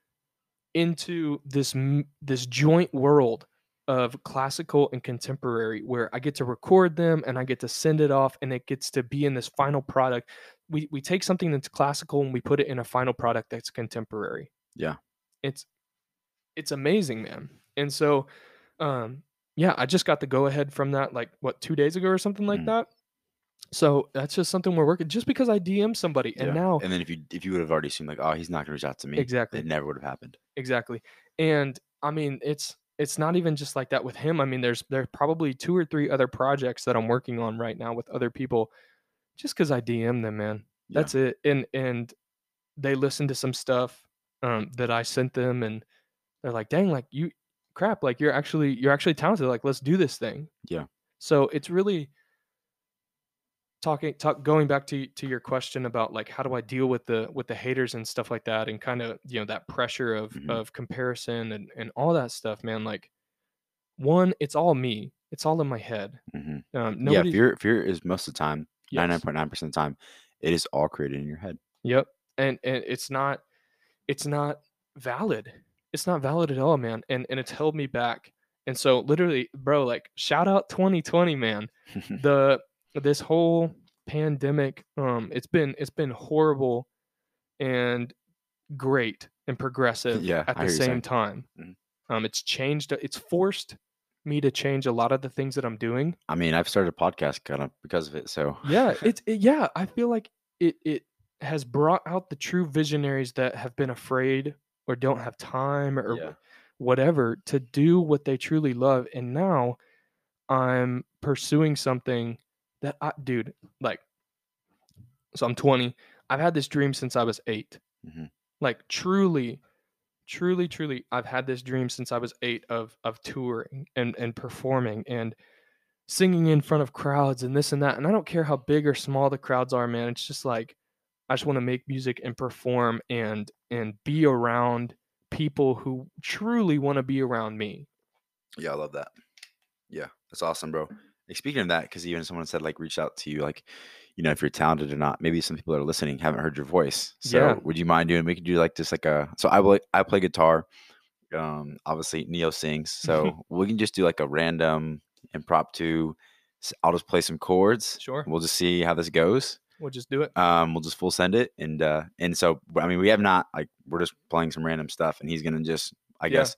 into this this joint world of classical and contemporary where I get to record them and I get to send it off and it gets to be in this final product. We we take something that's classical and we put it in a final product that's contemporary. Yeah. It's it's amazing, man. And so um yeah, I just got the go ahead from that like what 2 days ago or something like Mhm. that. So that's just something we're working just because I DM somebody and yeah. now And then if you if you would have already seen like, oh, he's not gonna reach out to me, Exactly. it never would have happened. exactly and i mean it's it's not even just like that with him i mean there's there's probably two or three other projects that i'm working on right now with other people just because i dm them man Yeah. that's it and and they listen to some stuff um, that i sent them and they're like dang like you crap like you're actually you're actually talented like let's do this thing Yeah. so it's really talking talk going back to to your question about like how do I deal with the with the haters and stuff like that and kind of you know that pressure of Mhm. of comparison and and all that stuff man like one it's all me it's all in my head hmm um Yeah, fear fear is most of the time, ninety nine yes. point nine percent of the time, it is all created in your head. Yep. And and it's not it's not valid. It's not valid at all, man. And and it's held me back. And so literally, bro, like shout out 2020, man. (laughs) The this whole pandemic, um, it's been it's been horrible and great and progressive Yeah, at the same time. Mhm. Um, it's changed it's forced me to change a lot of the things that I'm doing. I mean, I've started a podcast kind of because of it. So yeah (laughs) it's it, yeah i feel like it it has brought out the true visionaries that have been afraid or don't have time or Yeah. whatever to do what they truly love and now i'm pursuing something that i dude like so i'm 20 i've had this dream since i was 8 Mhm. like truly truly truly i've had this dream since i was 8 of of touring and and performing and singing in front of crowds and this and that. And I don't care how big or small the crowds are, man. It's just like I just want to make music and perform and and be around people who truly want to be around me. yeah, I love that. Yeah, that's awesome, bro. Like, speaking of that, because even someone said like reach out to you, like you know if you're talented or not. Maybe some people that are listening haven't heard your voice. So Yeah. would you mind doing? We could do like just like a. So I play I play guitar. Um, obviously Neo sings, (laughs) so we can just do like a random impromptu. I'll just play some chords. Sure. We'll just see how this goes. We'll just do it. um we'll just full send it and uh and so i mean we have not like we're just playing some random stuff and he's gonna just i Yeah. guess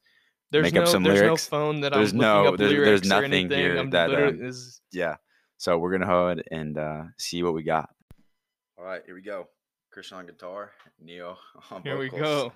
There's make no up some there's lyrics. no phone that There's I'm no- looking up there's- there's lyrics or nothing anything. here I'm that, literally- um, is- yeah so we're gonna go ahead and uh see what we got all right here we go christian on guitar neo on here we go.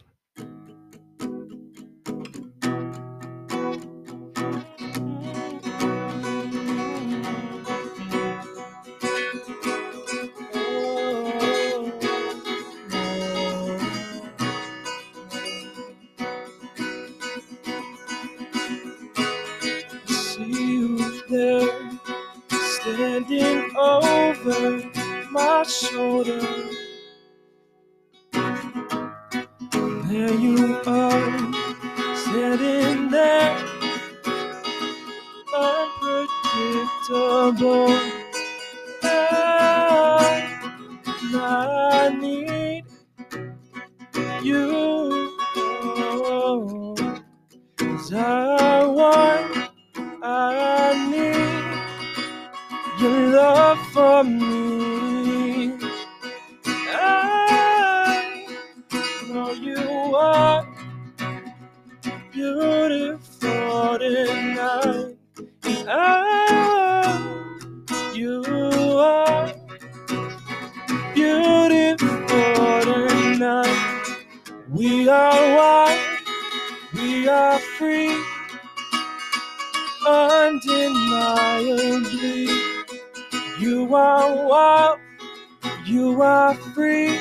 Are we are free, undeniably. You are wild, you are free.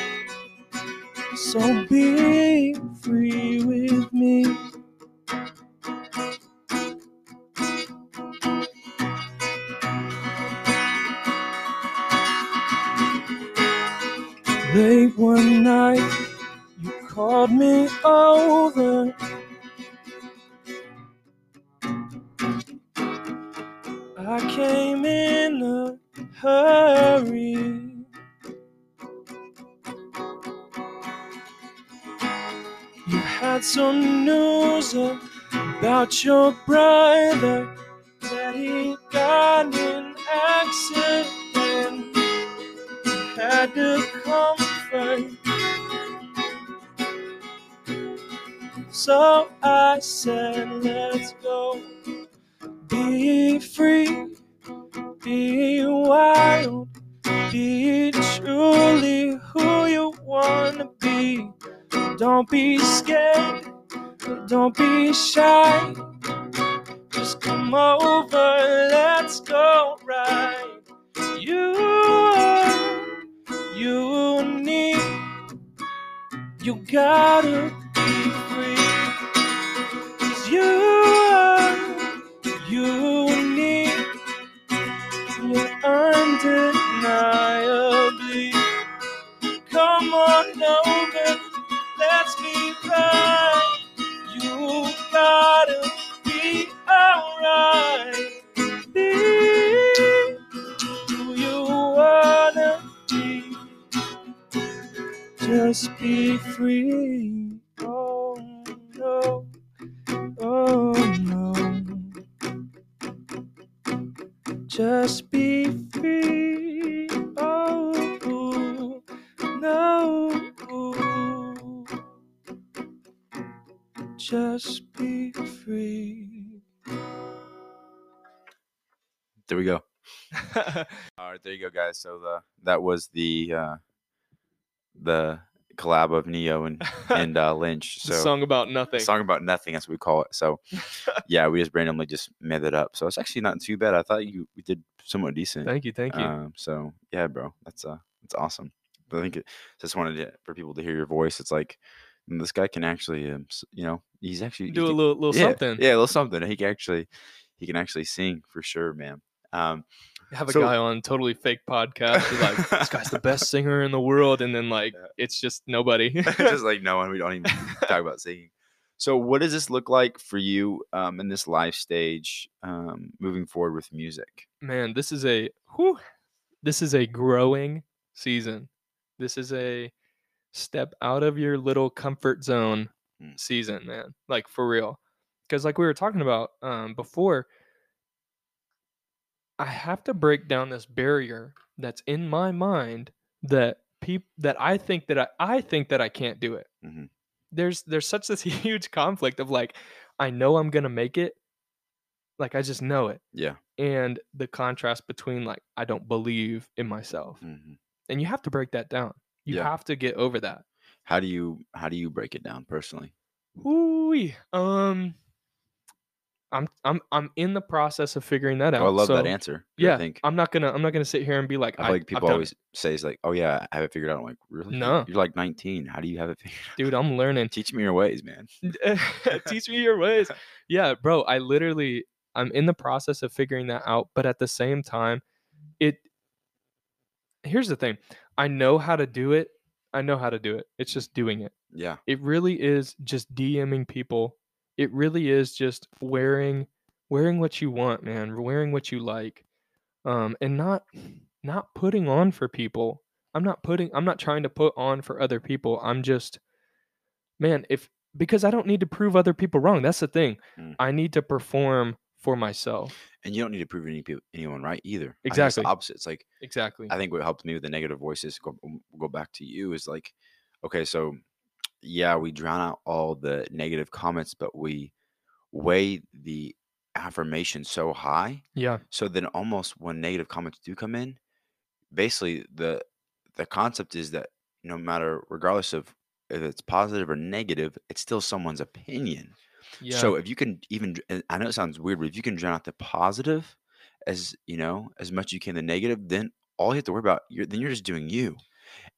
So be free with me. Late one night, called me over. I came in a hurry. You had some news about your brother that he got in accident. You had to comfort. So I said, let's go. Be free, be wild, be truly who you wanna be. Don't be scared, don't be shy. Just come over, let's go right. You are unique, you gotta be Just be free. Oh no. Oh no. Just be free. Oh no. Just be free. There we go. (laughs) All right, there you go, guys. So the that was the uh, the collab of Neo and (laughs) and uh, Lynch. So song about nothing. song about nothing, that's what we call it. So (laughs) yeah, we just randomly just made it up. So it's actually not too bad. I thought you we did somewhat decent. Thank you, thank you. Um, so yeah, bro, that's uh, that's awesome. But I think it, just wanted to, for people to hear your voice. It's like this guy can actually, um, you know, he's actually he Do a little little yeah, something. Yeah, a little something. He can actually, he can actually sing for sure, man. Um, Have a So- guy on totally fake podcast. Be like, this guy's the best (laughs) singer in the world, and then like Yeah. it's just nobody. (laughs) just like no one. We don't even talk about singing. So, what does this look like for you um, in this life stage, um, moving forward with music? man, this is a whew, this is a growing season. This is a step out of your little comfort zone Mm. season, man. Like for real. Cuz like we were talking about um before I have to break down this barrier that's in my mind that peop that I think that I, I think that I can't do it. Mhm. There's there's such this (laughs) huge conflict of like I know I'm going to make it. Like I just know it Yeah. and the contrast between like I don't believe in myself. hmm And you have to break that down. You Yeah. have to get over that. How do you how do you break it down personally? Ooh, um I'm I'm I'm in the process of figuring that out. Oh, I love that answer. Yeah, I think I'm not gonna I'm not gonna sit here and be like I feel like people done it." always say is like, "Oh yeah, I have it figured out." I'm like, "Really? No. You're like 19. How do you have it figured (laughs) out? dude, I'm learning. Teach me your ways, man." (laughs) Teach me your ways. (laughs) Yeah, bro, I literally I'm in the process of figuring that out, but at the same time, it here's the thing. I know how to do it. I know how to do it. It's just doing it. Yeah. It really is just DMing people. It really is just wearing wearing what you want, man. Wearing what you like. Um and not not putting on for people. I'm not putting I'm not trying to put on for other people. I'm just man, if because I don't need to prove other people wrong. That's the thing. Mm. I need to perform for myself. And you don't need to prove any peop- anyone right either. Exactly. the opposite. It's like Exactly. I think what helped me with the negative voices, go, go back to you, is like, okay, so yeah, we drown out all the negative comments, but we weigh the affirmation so high. Yeah. So then almost when negative comments do come in, basically the the concept is that no matter regardless of if it's positive or negative, it's still someone's opinion. Yeah. So if you can even, I know it sounds weird, but if you can drown out the positive as you know as much as you can the negative, then all you have to worry about, you're, then you're just doing you.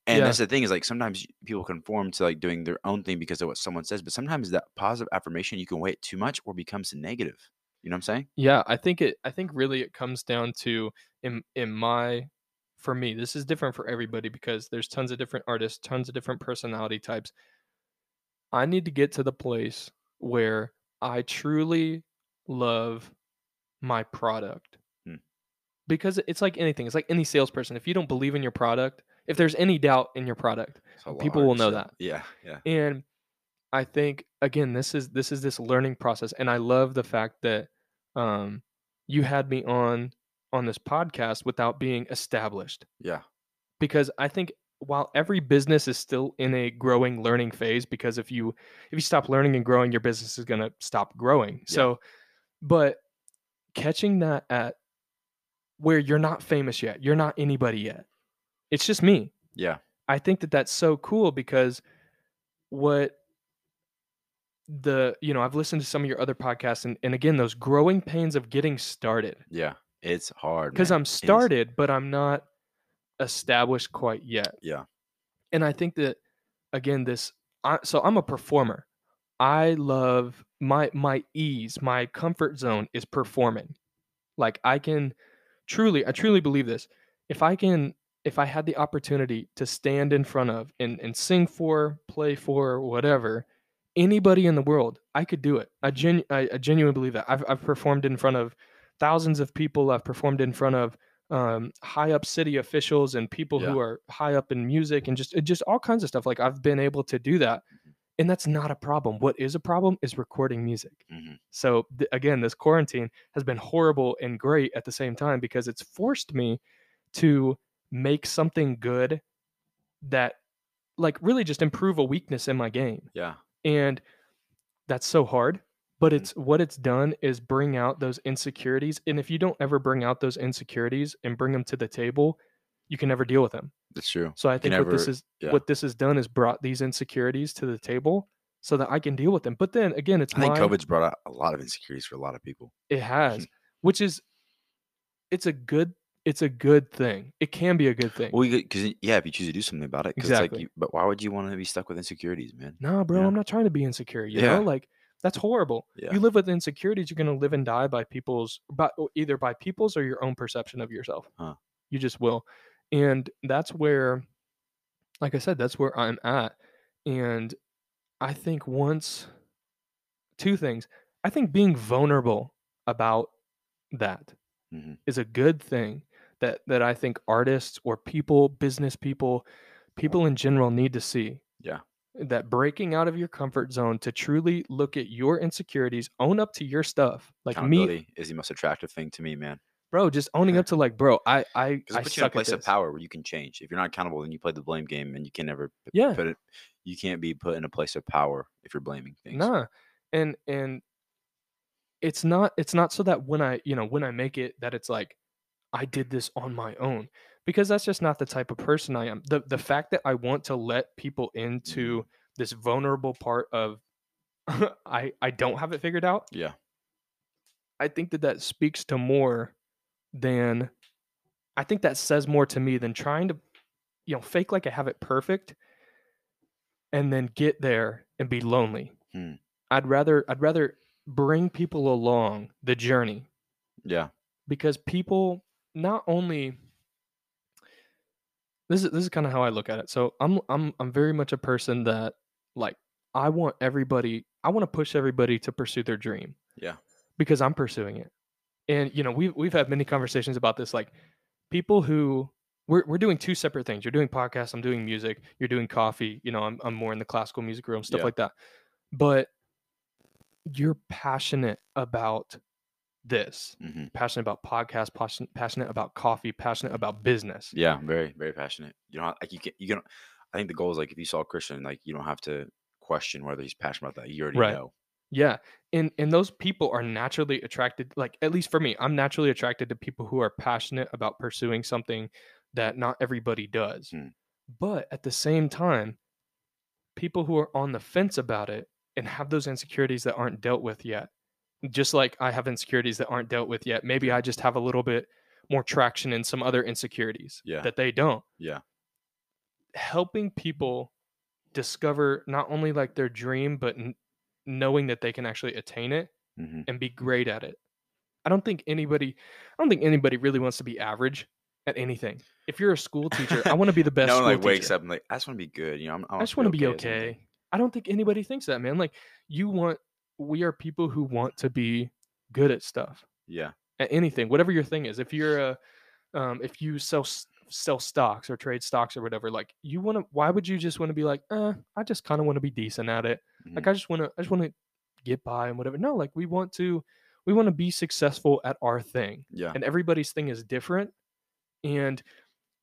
And Yeah. that's the thing is like sometimes people conform to like doing their own thing because of what someone says, but sometimes that positive affirmation you can weigh it too much or becomes negative. You know what I'm saying? Yeah, I think it I think really it comes down to in in my for me, this is different for everybody because there's tons of different artists, tons of different personality types. I need to get to the place where I truly love my product. Hmm. Because it's like anything. It's like any salesperson. If you don't believe in your product, if there's any doubt in your product, It's a lot People will know sell. that. Yeah, yeah. and i think again this is this is this learning process and i love the fact that um you had me on on this podcast without being established Yeah. because i think while every business is still in a growing learning phase because if you if you stop learning and growing your business is going to stop growing so but catching that at where you're not famous yet you're not anybody yet it's just me Yeah. I think that that's so cool because what the you know I've listened to some of your other podcasts and, and again those growing pains of getting started Yeah. It's hard. because. I'm started but I'm not established quite yet Yeah. and I think that again this I, so I'm a performer I love my my ease my comfort zone is performing like I can truly I truly believe this if I can if I had the opportunity to stand in front of and, and sing for play for whatever anybody in the world I could do it. I, genu- I, I genuinely believe that. I've, I've performed in front of thousands of people. I've performed in front of um, high up city officials and people who are high up in music and just just all kinds of stuff. Like I've been able to do that Mhm. and that's not a problem. What is a problem is recording music. Mhm. so th- again this quarantine has been horrible and great at the same time because it's forced me to make something good that like really just improve a weakness in my game Yeah. and that's so hard but Mhm. it's what it's done is bring out those insecurities and if you don't ever bring out those insecurities and bring them to the table you can never deal with them That's true. so i think what this is yeah. what this has done is brought these insecurities to the table so that i can deal with them but then again it's I think my, COVID's brought out a lot of insecurities for a lot of people. it has (laughs) which is it's a good it's a good thing it can be a good thing Well, because yeah, if you choose to do something about it, 'cause it's like, Exactly. you, but why would you want to be stuck with insecurities, man? No, bro, Yeah. I'm not trying to be insecure. You Yeah. know, like that's horrible. Yeah. You live with insecurities, you're gonna live and die by people's, by either by people's or your own perception of yourself. Huh. You just will, and that's where, like I said, that's where I'm at. And I think once, two things. I think being vulnerable about that is Mhm. a good thing that that I think artists or people, business people, people in general need to see. Yeah. That breaking out of your comfort zone to truly look at your insecurities, own up to your stuff. Like me, is the most attractive thing to me, man. bro, just owning up to (laughs) like, bro, I I I it puts you in a place of power where you can change. If you're not accountable, then you play the blame game, and you can never Yeah. put it. You can't be put in a place of power if you're blaming things. Nah. And and it's not it's not so that when I, you know, when I make it that it's like I did this on my own because that's just not the type of person I am. The the fact that I want to let people into this vulnerable part of (laughs) I I don't have it figured out. Yeah. I think that that speaks to more than I think that says more to me than trying to you know fake like I have it perfect and then get there and be lonely. Hmm. I'd rather I'd rather bring people along the journey Yeah. because people not only this is this is kind of how I look at it. So I'm I'm I'm very much a person that like I want everybody I want to push everybody to pursue their dream. Yeah. Because I'm pursuing it. And you know, we've we've had many conversations about this like people who we're we're doing two separate things. You're doing podcasts, I'm doing music, you're doing coffee, you know, I'm I'm more in the classical music room, stuff Yeah. like that. But you're passionate about this. hmm Passionate about podcast passionate passionate about coffee, passionate about business. Yeah, very, very passionate. You know, like you can, you can. I think the goal is like if you saw Christian, like you don't have to question whether he's passionate about that. You already Right. know. Yeah. And and those people are naturally attracted like at least for me, I'm naturally attracted to people who are passionate about pursuing something that not everybody does. Hmm. But at the same time, people who are on the fence about it and have those insecurities that aren't dealt with yet. Just like I have insecurities that aren't dealt with yet. Maybe I just have a little bit more traction in some other insecurities Yeah. that they don't. Yeah. Helping people discover not only like their dream but n- knowing that they can actually attain it hmm and be great at it. I don't think anybody I don't think anybody really wants to be average at anything. If you're a school teacher, I want to be the (laughs) best no one like wakes teacher. up and like I just want to be good. You know, I'm, I just want to be okay. I don't think anybody thinks that, man. Like you want we are people who want to be good at stuff. Yeah. At anything, whatever your thing is. If you're a um if you sell sell stocks or trade stocks or whatever, like you want to why would you just want to be like, "Uh, I just kind of want to be decent at it." Like Mhm. I just want to I just want to get by and whatever. No, like we want to we want to be successful at our thing. Yeah. And everybody's thing is different. And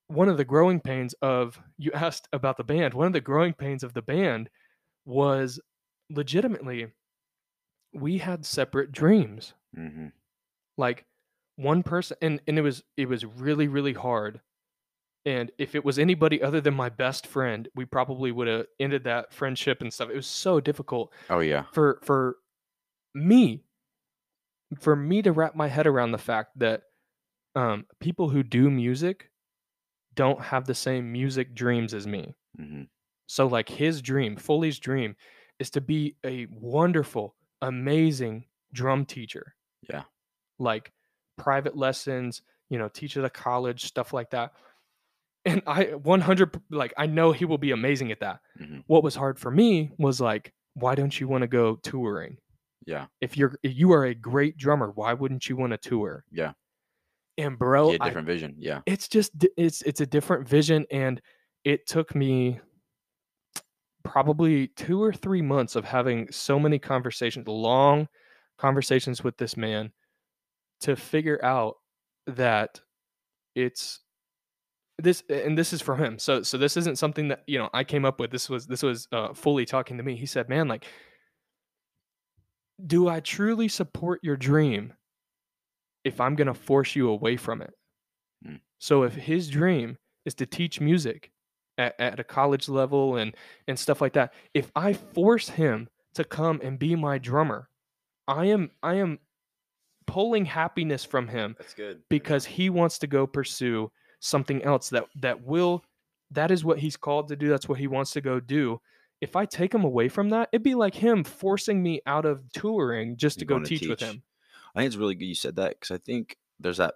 one of the growing pains of you asked about the band, one of the growing pains of the band was legitimately we had separate dreams. hmm Like one person and and it was it was really really hard. And if it was anybody other than my best friend, we probably would have ended that friendship and stuff. It was so difficult Oh yeah. for for me for me to wrap my head around the fact that um, people who do music don't have the same music dreams as me. hmm So like his dream, Foley's dream, is to be a wonderful, amazing drum teacher. Yeah. Like private lessons, you know, teach at a college, stuff like that. And I 100 like I know he will be amazing at that. hmm What was hard for me was like, why don't you want to go touring? Yeah. if you're if you are a great drummer, why wouldn't you want to tour? Yeah. And bro, He had I- different vision. Yeah. it's just it's it's a different vision, and it took me probably two or three months of having so many conversations, long conversations with this man, to figure out that it's this and this is from him so so this isn't something that you know i came up with this was this was uh fully talking to me he said man like do i truly support your dream if i'm going to force you away from it Hmm. so if his dream is to teach music at, at a college level and and stuff like that if i force him to come and be my drummer i am i am pulling happiness from him That's good. because he wants to go pursue something else that that will that is what he's called to do that's what he wants to go do if i take him away from that it'd be like him forcing me out of touring just to You're go to teach, with him I think it's really good you said that because I think there's that.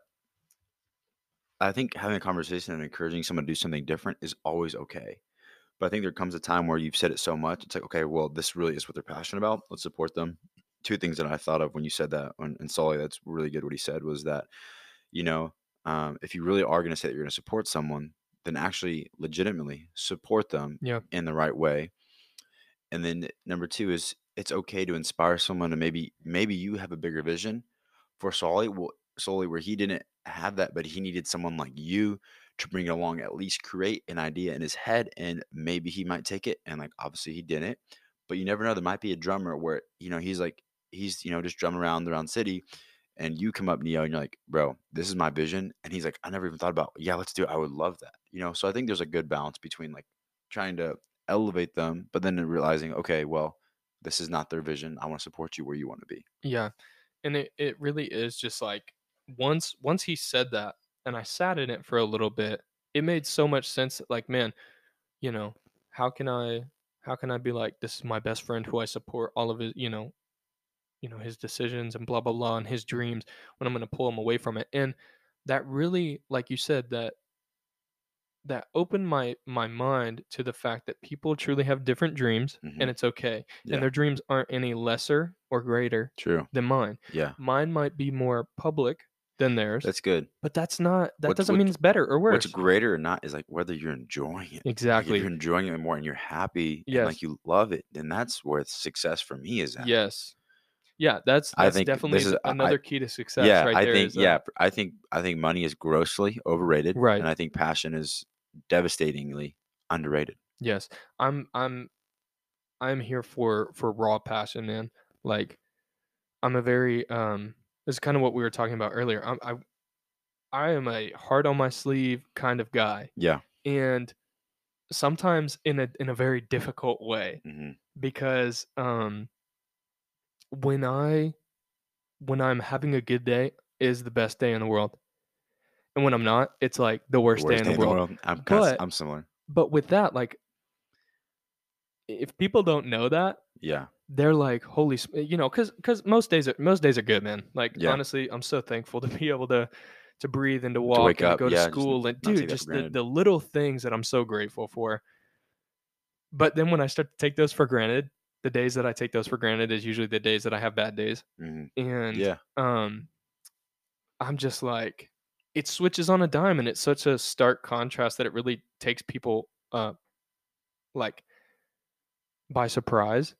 I think having a conversation and encouraging someone to do something different is always okay. But I think there comes a time where you've said it so much, it's like, okay, well, this really is what they're passionate about. Let's support them. Two things that I thought of when you said that, and, and Sully, that's really good what he said was that, you know, um, if you really are going to say that you're going to support someone, then actually legitimately support them Yeah. in the right way. And then number two is it's okay to inspire someone to maybe maybe you have a bigger vision for Solly well, solely where he didn't have that, but he needed someone like you to bring it along, at least create an idea in his head, and maybe he might take it. And like obviously he didn't, but you never know. There might be a drummer where you know he's like he's you know just drumming around the round city, and you come up Neo and you're like, bro, this is my vision, and he's like, I never even thought about. Yeah, let's do it. I would love that. You know, so I think there's a good balance between like trying to elevate them, but then realizing, okay, well, this is not their vision. I want to support you where you want to be. yeah and it, it really is just like once once he said that and i sat in it for a little bit it made so much sense that, like man you know how can i how can i be like this is my best friend who i support all of his you know you know his decisions and blah blah blah and his dreams when i'm going to pull him away from it and that really like you said that that opened my my mind to the fact that people truly have different dreams Mhm. and it's okay. Yeah. And their dreams aren't any lesser or greater True. than mine. Yeah. Mine might be more public than theirs, That's good. but that's not that What's- doesn't what- mean it's better or worse. What's greater or not is like whether you're enjoying it. Like, Exactly. if you're enjoying it more and you're happy and like you love it, then that's where success for me is at. Yes. Yeah, that's I think definitely is- I- another key to success yeah, right I there. think uh, yeah, I think I think money is grossly overrated, Right. And I think passion is devastatingly underrated. Yes. I'm I'm I'm here for for raw passion, man. Like I'm a very um this is kind of what we were talking about earlier. I'm I I am a heart on my sleeve kind of guy. Yeah. And sometimes in a in a very difficult way hmm because um when I when I'm having a good day is the best day in the world. And when I'm not, it's like the worst, day in the world. I'm kinda, But- I'm similar. But with that, like if people don't know that, Yeah. They're like, holy, you know, because because most days are most days are good, man. Like Yeah. honestly, I'm so thankful to (laughs) be able to to breathe and to walk wake and up, go to yeah, just school and dude, just the, the little things that I'm so grateful for. But then when I start to take those for granted, the days that I take those for granted is usually the days that I have bad days, hmm and Yeah. um, I'm just like, it switches on a dime, and it's such a stark contrast that it really takes people, uh, like, by surprise.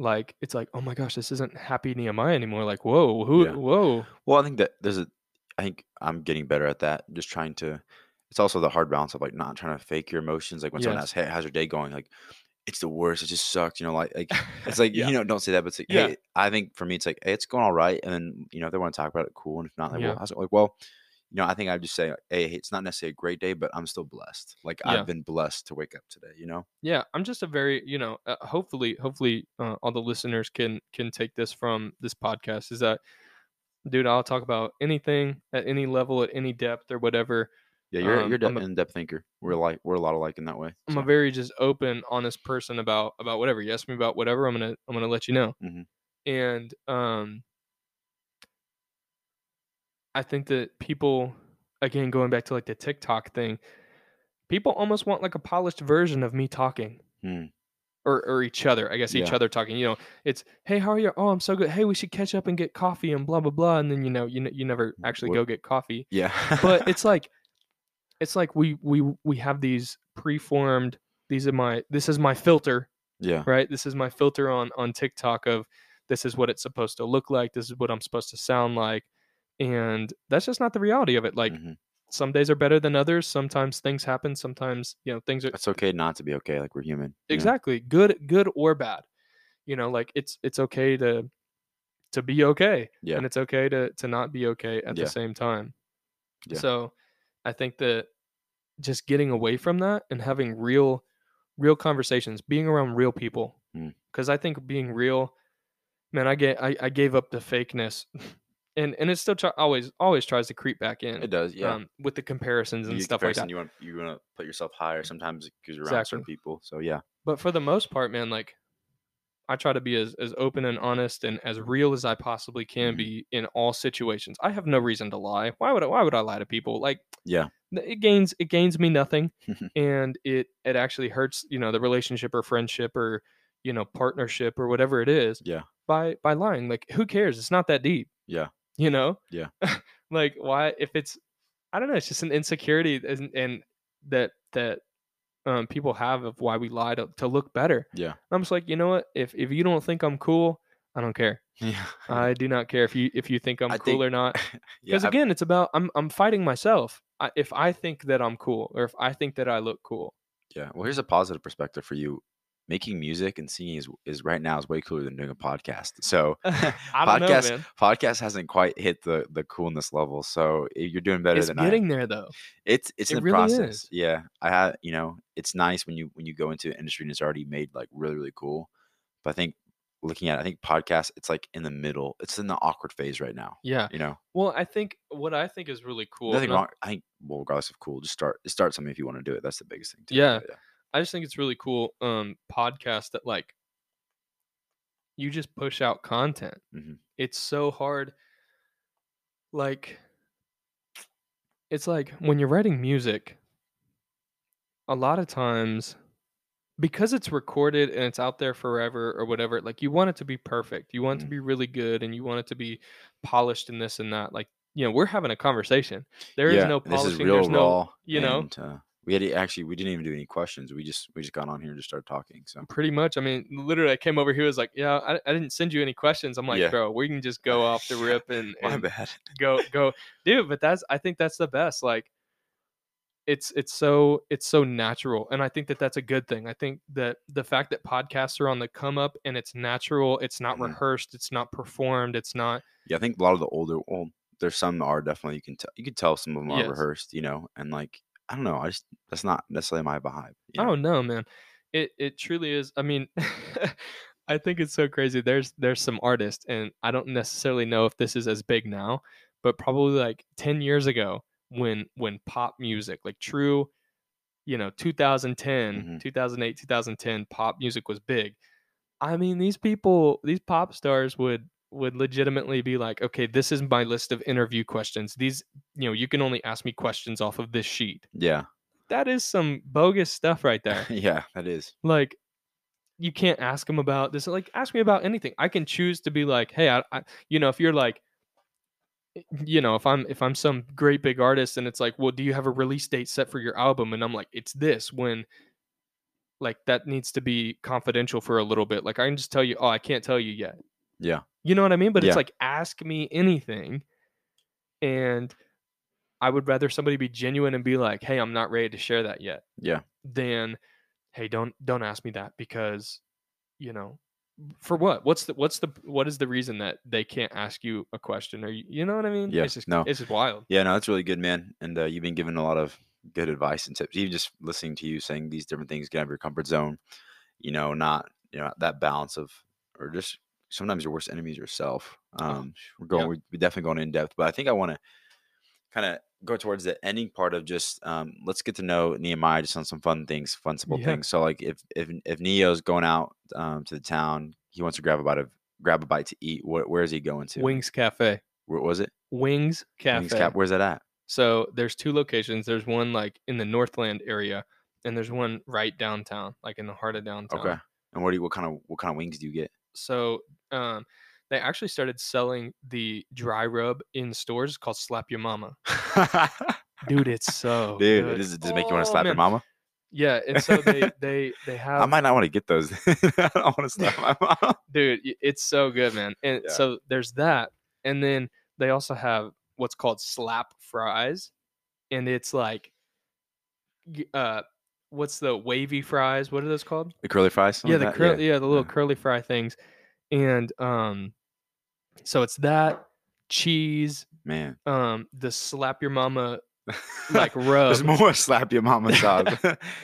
Like it's like, oh my gosh, this isn't happy Nehemiah anymore. Like, whoa, who, Yeah. whoa, Well, I think that there's a. I think I'm getting better at that. Just trying to. It's also the hard balance of like not trying to fake your emotions. Like when someone Yes. asks, "Hey, how's your day going?" Like, it's the worst. It just sucks. You know, like like it's (laughs) like Yeah. you know, don't say that. But it's like, Yeah. hey, I think for me, it's like, hey, it's going all right. And then you know, if they want to talk about it, cool. And if not, like, Yeah. well, like, well, you know, I think I'd just say, hey, it's not necessarily a great day, but I'm still blessed. Like Yeah. I've been blessed to wake up today. You know. yeah. I'm just a very, you know, uh, hopefully, hopefully, uh, all the listeners can can take this from this podcast. Is that, dude? I'll talk about anything at any level, at any depth, or whatever. Yeah, you're Um, you're de- an in-depth thinker. We're like we're a lot alike in that way. I'm a very just open, honest person about about whatever. You ask me about whatever, I'm gonna I'm gonna let you know. Mhm. And um, I think that people, again, going back to like the TikTok thing, people almost want like a polished version of me talking. Hmm. Or, or each other, I guess each Yeah. other talking. You know, it's hey, how are you? Oh, I'm so good. Hey, we should catch up and get coffee and blah blah blah. And then you know, you you never actually What- go get coffee yeah. but (laughs) it's like it's like we we we have these preformed these are my this is my filter yeah. right this is my filter on on tiktok of this is what it's supposed to look like this is what i'm supposed to sound like and that's just not the reality of it like Mhm. some days are better than others sometimes things happen sometimes you know things are It's okay not to be okay. Like we're human. you know? exactly good good or bad you know like it's it's okay to to be okay Yeah. and it's okay to to not be okay at Yeah. the same time Yeah. so i think that just getting away from that and having real real conversations being around real people Mm. because i think being real man i get I, I gave up the fakeness (laughs) and and it still try, always always tries to creep back in It does. Yeah. um, with the comparisons and you stuff like that You want you want to put yourself higher sometimes because you're around certain people. So yeah. but for the most part man like i try to be as, as open and honest and as real as i possibly can Mhm. be in all situations i have no reason to lie why would i why would i lie to people like Yeah. it gains it gains me nothing (laughs) and it it actually hurts you know the relationship or friendship or you know partnership or whatever it is Yeah. by by lying like who cares it's not that deep Yeah. You know Yeah. (laughs) like why if it's i don't know it's just an insecurity and, and that that um, people have of why we lie to, to look better Yeah. i'm just like you know what if if you don't think i'm cool i don't care (laughs) Yeah. i do not care if you if you think i'm I cool think- or not (laughs) yeah. because I- again it's about i'm i'm fighting myself I, if i think that i'm cool or if i think that i look cool yeah. Well, here's a positive perspective for you. Making music and singing is, is right now is way cooler than doing a podcast. So (laughs) (laughs) podcast know podcast hasn't quite hit the the coolness level. So eh, you're doing better it's than I. getting am. there though It's it's in It the really process. is. Yeah, I had you know it's nice when you when you go into an industry and it's already made like really really cool. But I think looking at it, I think podcast it's like in the middle. It's in the awkward phase right now. yeah You know, well i think what i think is really cool nothing wrong. I think well, regardless of cool, just start start something if you want to do it. That's the biggest thing. too. Yeah. I just think it's really cool um podcast that like you just push out content. Mhm. It's so hard like it's like when you're writing music a lot of times because it's recorded and it's out there forever or whatever, like you want it to be perfect. You want it to Mm. be really good and you want it to be polished and this and that. Like, you know, we're having a conversation. There is yeah, no this is polishing. real There's no raw. you know? and, uh, we had to, actually we didn't even do any questions. We just we just got on here and just started talking. So pretty much. I mean, literally I came over here was like, Yeah, I, I didn't send you any questions. I'm like, Yeah. bro, we can just go off the (laughs) rip and, my and bad. (laughs) go go dude but that's i think that's the best like it's it's so it's so natural and i think that that's a good thing i think that the fact that podcasts are on the come up and it's natural it's not Mhm. rehearsed it's not performed it's not Yeah, I think a lot of the older well, there's some that are definitely you can tell you can tell some of them are Yes. rehearsed, you know, and like I don't know, I just that's not necessarily my vibe. you oh know? no man it it truly is i mean (laughs) i think it's so crazy there's there's some artists and i don't necessarily know if this is as big now but probably like 10 years ago when when pop music like true you know 2010 Mhm. 2008 2010 pop music was big i mean these people these pop stars would would legitimately be like okay this is my list of interview questions. These you know you can only ask me questions off of this sheet. Yeah, that is some bogus stuff right there. (laughs) Yeah, that is. like you can't ask them about this like ask me about anything. I can choose to be like hey I, I you know if you're like eh, you know if i'm if i'm some great big artist and it's like well do you have a release date set for your album? and i'm like it's this when like that needs to be confidential for a little bit. Like i can just tell you oh i can't tell you yet Yeah, you know what i mean but Yeah. it's like ask me anything and i would rather somebody be genuine and be like hey i'm not ready to share that yet yeah, than hey don't don't ask me that because you know for what what's the what's the what is the reason that they can't ask you a question or you, you know what i mean Yeah, it's just no. it's just wild yeah. No, that's really good, man. And uh, you've been giving a lot of good advice and tips. Even just listening to you saying these different things, get out of your comfort zone. You know, not you know that balance of or just sometimes your worst enemy is yourself. Um, we're going, yeah. we're definitely going in depth, but I think I want to kind of go towards the ending part of just um, let's get to know Nehemiah just on some fun things, fun simple Yeah. things. So like if if if Neo's going out um, to the town, he wants to grab a bite of grab a bite to eat. Where, where is he going to? wings cafe Where was it? wings cafe Wings Cafe. Where's that at? so there's two locations there's one like in the northland area and there's one right downtown like in the heart of downtown Okay. And what do you, what kind of what kind of wings do you get? So um they actually started selling the dry rub in stores called slap your mama (laughs) dude it's so Dude, good. does it, does it make you want Oh, to slap your man. mama? yeah and so they they they have I might not want to get those. (laughs) I don't want to slap my (laughs) mom. dude y- it's so good man and Yeah. so there's that and then they also have what's called slap fries and it's like y- uh what's the wavy fries what are those called The curly fries. yeah the curly yeah. the little yeah. curly fry things and um so it's that cheese Man, um the slap your mama (laughs) like rub There's more slap your mama sauce.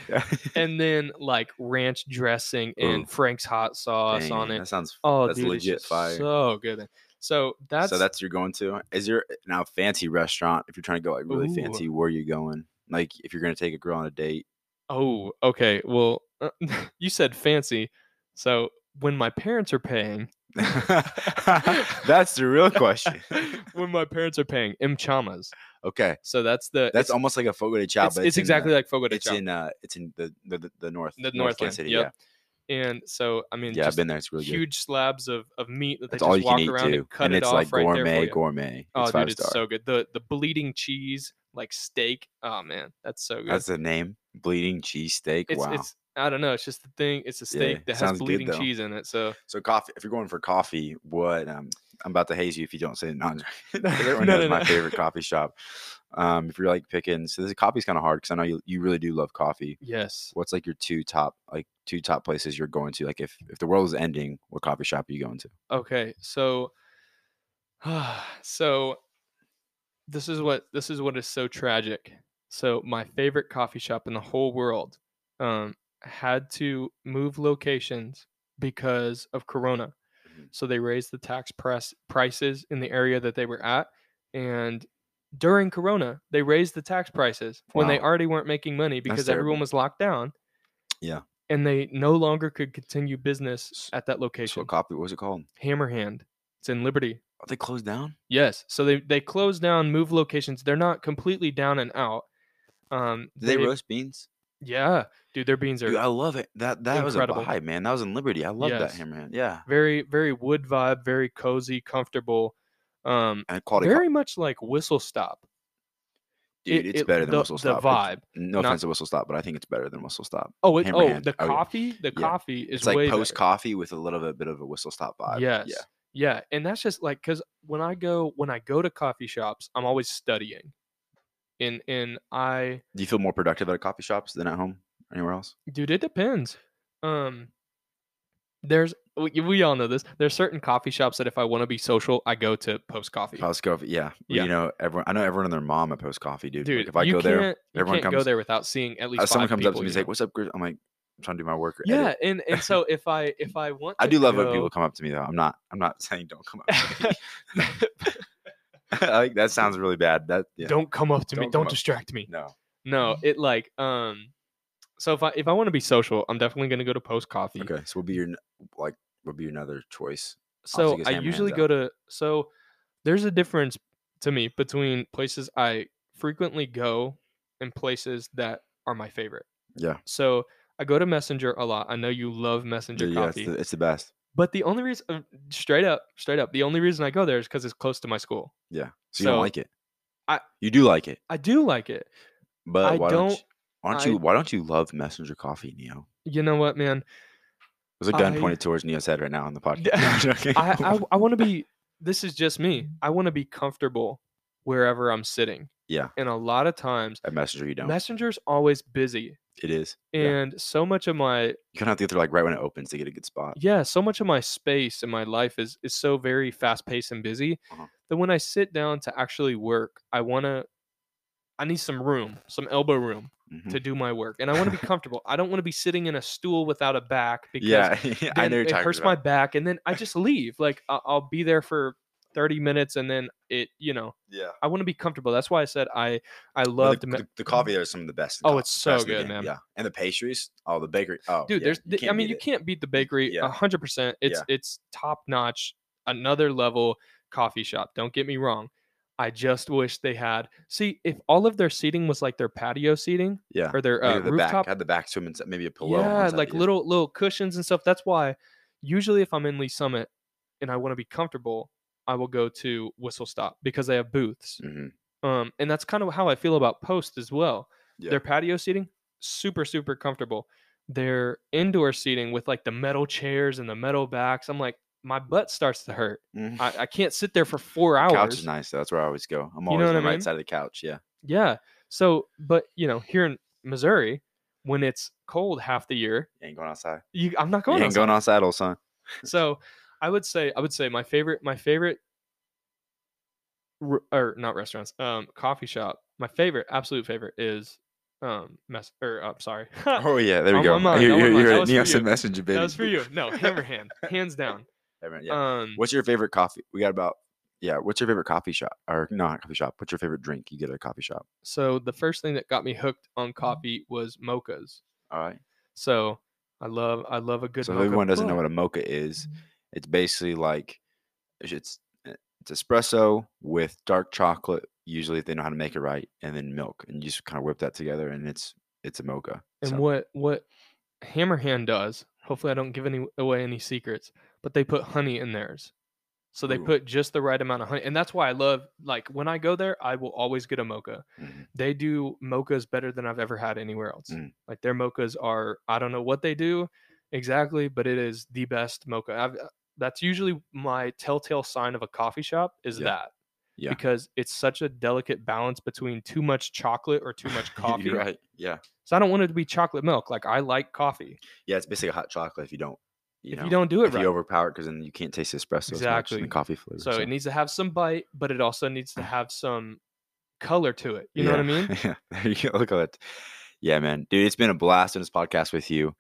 Yeah. (laughs) and then like ranch dressing and Ooh. frank's hot sauce on it That sounds. oh that's dude, legit fire. so good so that's so that's your going to. Is your now fancy restaurant? If you're trying to go like really Ooh. fancy, where are you going? Like if you're gonna take a girl on a date. Oh, okay. Well, uh, (laughs) you said fancy. So when my parents are paying, (laughs) (laughs) That's the real question. when my parents are paying, mchamas. Okay, So that's the that's almost like a fogo de chao. it's, but it's in, uh, exactly like fogo de chao. it's in uh it's in the the, the, the north The North Northland, Kansas City. yep. And so I mean, Yeah, yeah, I've been there. It's really good. huge slabs of, of meat that they It's all just walk around too, and cut and it it's off like right there for gourmet, you. gourmet. Oh, it's five dude, it's star. so good. The the bleeding cheese like steak. Oh man, that's so good. That's the name. Bleeding cheese steak. it's wow. it's I don't know. It's just the thing. It's a steak that has sounds good, bleeding cheese in it. So So coffee. If you're going for coffee, what? Um, I'm about to haze you if you don't say it. No, (laughs) (laughs) Everyone no, knows no, my no. favorite (laughs) coffee shop. Um, if you're like picking, so this coffee's kind of hard because I know you, you really do love coffee. yes, What's like your two top like two top places you're going to? Like if if the world is ending, what coffee shop are you going to? Okay, so (sighs) so this is what this is what is so tragic. So my favorite coffee shop in the whole world um had to move locations because of corona. Mhm. So they raised the tax press prices in the area that they were at and during corona they raised the tax prices when they already weren't making money because everyone was locked down. Yeah. And they no longer could continue business at that So location. what coffee? What was it called? Hammerhand. It's in Liberty. Oh, they closed down. Yes. So they they close down, move locations. They're not completely down and out. Um, Did they roast beans? Yeah, dude, their beans are Dude, I love it. That that Incredible. was a vibe, man. That was in Liberty. I love Yes. that Hammerhand. Yeah, very very wood vibe, very cozy, comfortable. Um, and quality. co- very much like Whistle Stop. Dude, it- it's it- better than the- Whistle the Stop. It's- vibe, no not- offense to Whistle Stop, but I think it's better than Whistle Stop. Oh, it, oh, the coffee, the Yeah. coffee is It's like post better. coffee with a little bit, bit of a Whistle Stop vibe. Yes. Yeah. Yeah, and that's just like because when I go when I go to coffee shops, I'm always studying, and and I Do you feel more productive at a coffee shops than at home? Anywhere else? dude, it depends. Um, there's we, we all know this. There's certain coffee shops that if I want to be social, I go to post coffee. Post coffee, yeah. Yeah. You know, everyone. I know everyone and their mom at Post Coffee, dude. Dude, Like, if I go there, you everyone can't go there without seeing at least uh, someone comes up to me and like, "What's up, Chris?" I'm like, "I'm trying to do my work." or Yeah, edit." and and so if I if I (laughs) want, I do love when people come up to me though. I'm not. I'm not (laughs) saying don't come up. (laughs) to (laughs) me. like that sounds really bad. That yeah. Don't come up to me. Don't come Don't up- distract me. no. No, it like um. So if I if I want to be social, I'm definitely gonna go to Post Coffee. Okay, so we'll be your like? What be your another choice? So I usually go to so there's a difference to me between places I frequently go and places that are my favorite. Yeah, So I go to Messenger a lot. I know you love Messenger yeah, it's coffee. the, it's the best. But the only reason uh, straight up, straight up, the only reason I go there is cuz it's close to my school. Yeah, so, you So, don't like it. I- you do like it, I do like it. but I why don't- you, why don't I- you? Why don't you love Messenger Coffee, Neo? You know what, man? There's a gun I- pointed towards Neo's head right now on the (laughs) podcast. Yeah, (laughs) No, I'm joking. I I, I want to (laughs) be this is just me. I want to be comfortable wherever I'm sitting. yeah, And a lot of times at Messenger you don't. Messenger's always busy. it is. yeah. And so much of my You kind of have to get there like right when it opens to get a good spot. yeah, so much of my space in my life is is so very fast paced and busy Uh-huh. that when I sit down to actually work, I want to I need some room, some elbow room Mhm. to do my work, and I want to be (laughs) comfortable. I don't want to be sitting in a stool without a back because Yeah, (laughs) I know it hurts my back, and then I just leave. Like I'll be there for thirty minutes, and then it, you know, Yeah. I want to be comfortable. That's why I said I I Well, loved. the, the, the coffee there is some of the best. Oh, it's so best in the good, man. Yeah, and the pastries. Oh, the bakery. Oh, dude yeah, there's i mean you it. can't beat the bakery Yeah. a hundred percent it's Yeah. it's top notch another level coffee shop don't get me wrong i just wish they had see if all of their seating was like their patio seating Yeah, or their uh, the rooftop back had the back to him and maybe a pillow. yeah like little little cushions and stuff that's why usually if i'm in Lee's Summit and i want to be comfortable i will go to whistle stop because they have booths Mhm. um and that's kind of how i feel about post as well Yeah. their patio seating super super comfortable their indoor seating with like the metal chairs and the metal backs i'm like my butt starts to hurt Mhm. i, I can't sit there for four The hours couch is nice. That's where I always go. I'm You always know on the I right side of the couch. Yeah. yeah so but you know here in missouri when it's cold half the year You ain't going outside. you, i'm not You going ain't outside. going outside, old son. so i would say i would say my favorite my favorite or not restaurants um coffee shop my favorite absolute favorite is um mess or uh, sorry (laughs) Oh yeah, there we go. You're, you're, you're a was for you. messenger, baby. that was for you (laughs) no Hammerhand hands down Hammer- yeah. um What's your favorite coffee? We got about yeah. What's your favorite coffee shop or no, not coffee shop? What's your favorite drink you get at a coffee shop? so the first thing that got me hooked on coffee was mochas All right. so i love i love a good so if mocha everyone doesn't know what a mocha is, it's basically like it's it's it's espresso with dark chocolate. Usually, if they know how to make it right, and then milk, and you just kind of whip that together, and it's it's a mocha. And So, what what Hammerhand does, hopefully I don't give any away any secrets, but they put honey in theirs. So they Ooh. put just the right amount of honey. And that's why I love like when I go there, I will always get a mocha. mhm. They do mochas better than I've ever had anywhere else. Mm. Like their mochas are I don't know what they do exactly, but it is the best mocha. I've, uh, that's usually my telltale sign of a coffee shop is Yeah. that. Yeah. Because it's such a delicate balance between too much chocolate or too much (laughs) coffee. You're right. Yeah. So I don't want it to be chocolate milk. Like I like coffee. Yeah. It's basically hot chocolate if you don't. You if know, you don't do it if right. you overpower it, because then you can't taste the espresso Exactly. the coffee flavor. so it needs to have some bite, but it also needs to (laughs) have some color to it. You know what I mean? (laughs) Yeah, there you go. Look at it. Yeah, man, dude, it's been a blast doing this podcast with you.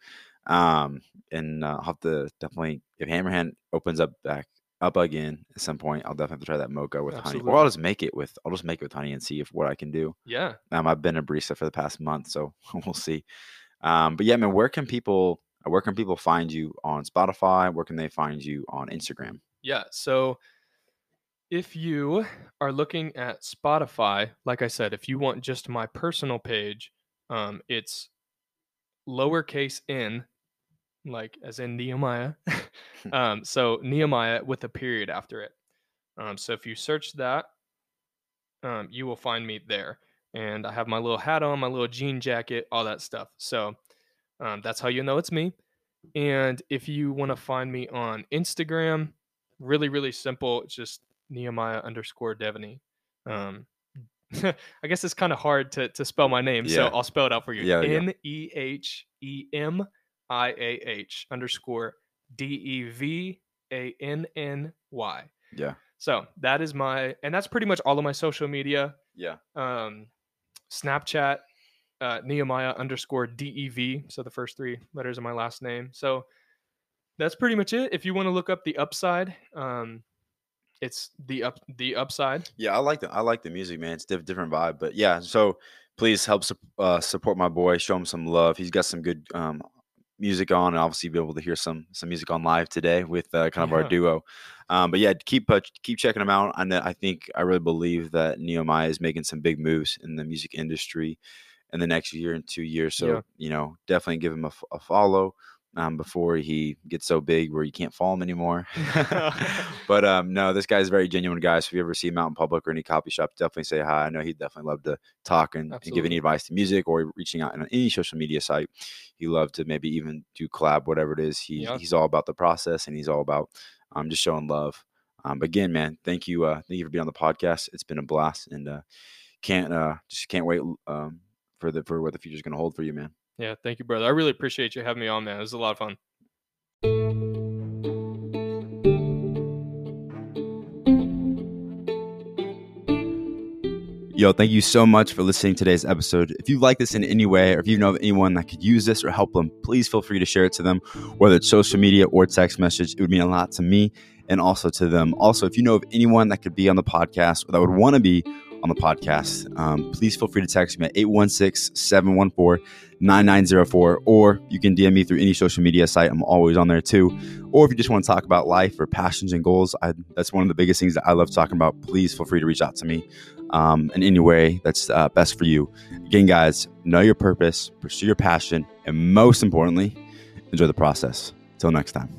Um, and uh, I'll have to definitely if Hammerhand opens up back up again at some point, I'll definitely have to try that mocha with honey, or I'll just make it with I'll just make it with honey and see if what I can do. Yeah. Um, I've been a barista for the past month, so (laughs) we'll see. Um, but yeah, man, where can people where can people find you on Spotify? Where can they find you on Instagram? Yeah. So if you are looking at Spotify, like I said, if you want just my personal page, um, it's lowercase n, like as in Nehemiah. (laughs) (laughs) um, so Nehemiah with a period after it. Um, so if you search that, um, you will find me there. And I have my little hat on, my little jean jacket, all that stuff. So um, that's how you know it's me. And if you want to find me on Instagram, really, really simple. It's just Nehemiah underscore Devanny. Um, (laughs) I guess it's kind of hard to, to spell my name, so I'll spell it out for you. Yeah, yeah. N E H E M I A H underscore D E V A N N Y. Yeah. So that is my, and that's pretty much all of my social media. Yeah. Um, Snapchat, uh, Nehemiah underscore DEV. So the first three letters of my last name. So that's pretty much it. If you want to look up the upside, um, it's the up the upside. Yeah, I like the I like the music, man. It's diff- different vibe, but yeah. So please help uh, support my boy. Show him some love. He's got some good um, music on, and obviously be able to hear some some music on live today with uh, kind of our duo. Um, but yeah, keep uh, keep checking them out. I know, I think I really believe that Nehemiah is making some big moves in the music industry in the next year and two years. So Yeah. you know, definitely give him a follow. Um, before he gets so big where you can't follow him anymore. (laughs) (laughs) (laughs) But um, no, this guy's a very genuine guy. So if you ever see him out in public or any coffee shop, definitely say hi. I know he'd definitely love to talk and, and give any advice to music or reaching out on any social media site. He love to maybe even do collab, whatever it is. He, Yeah. He's all about the process and he's all about um, just showing love. Um, but again, man, thank you, uh, thank you for being on the podcast. It's been a blast, and uh, can't uh, just can't wait um, for the for what the future's going to hold for you, man. Yeah, thank you, brother. I really appreciate you having me on, man. It was a lot of fun. Yo, thank you so much for listening to today's episode. If you like this in any way, or if you know of anyone that could use this or help them, please feel free to share it to them, whether it's social media or text message. It would mean a lot to me and also to them. Also, if you know of anyone that could be on the podcast or that would want to be on the podcast, um, please feel free to text me at 816 714 9904, or you can DM me through any social media site. I'm always on there too. Or if you just want to talk about life or passions and goals, I, that's one of the biggest things that I love talking about. Please feel free to reach out to me um, in any way that's uh, best for you. Again, guys, know your purpose, pursue your passion, and most importantly, enjoy the process. Till next time.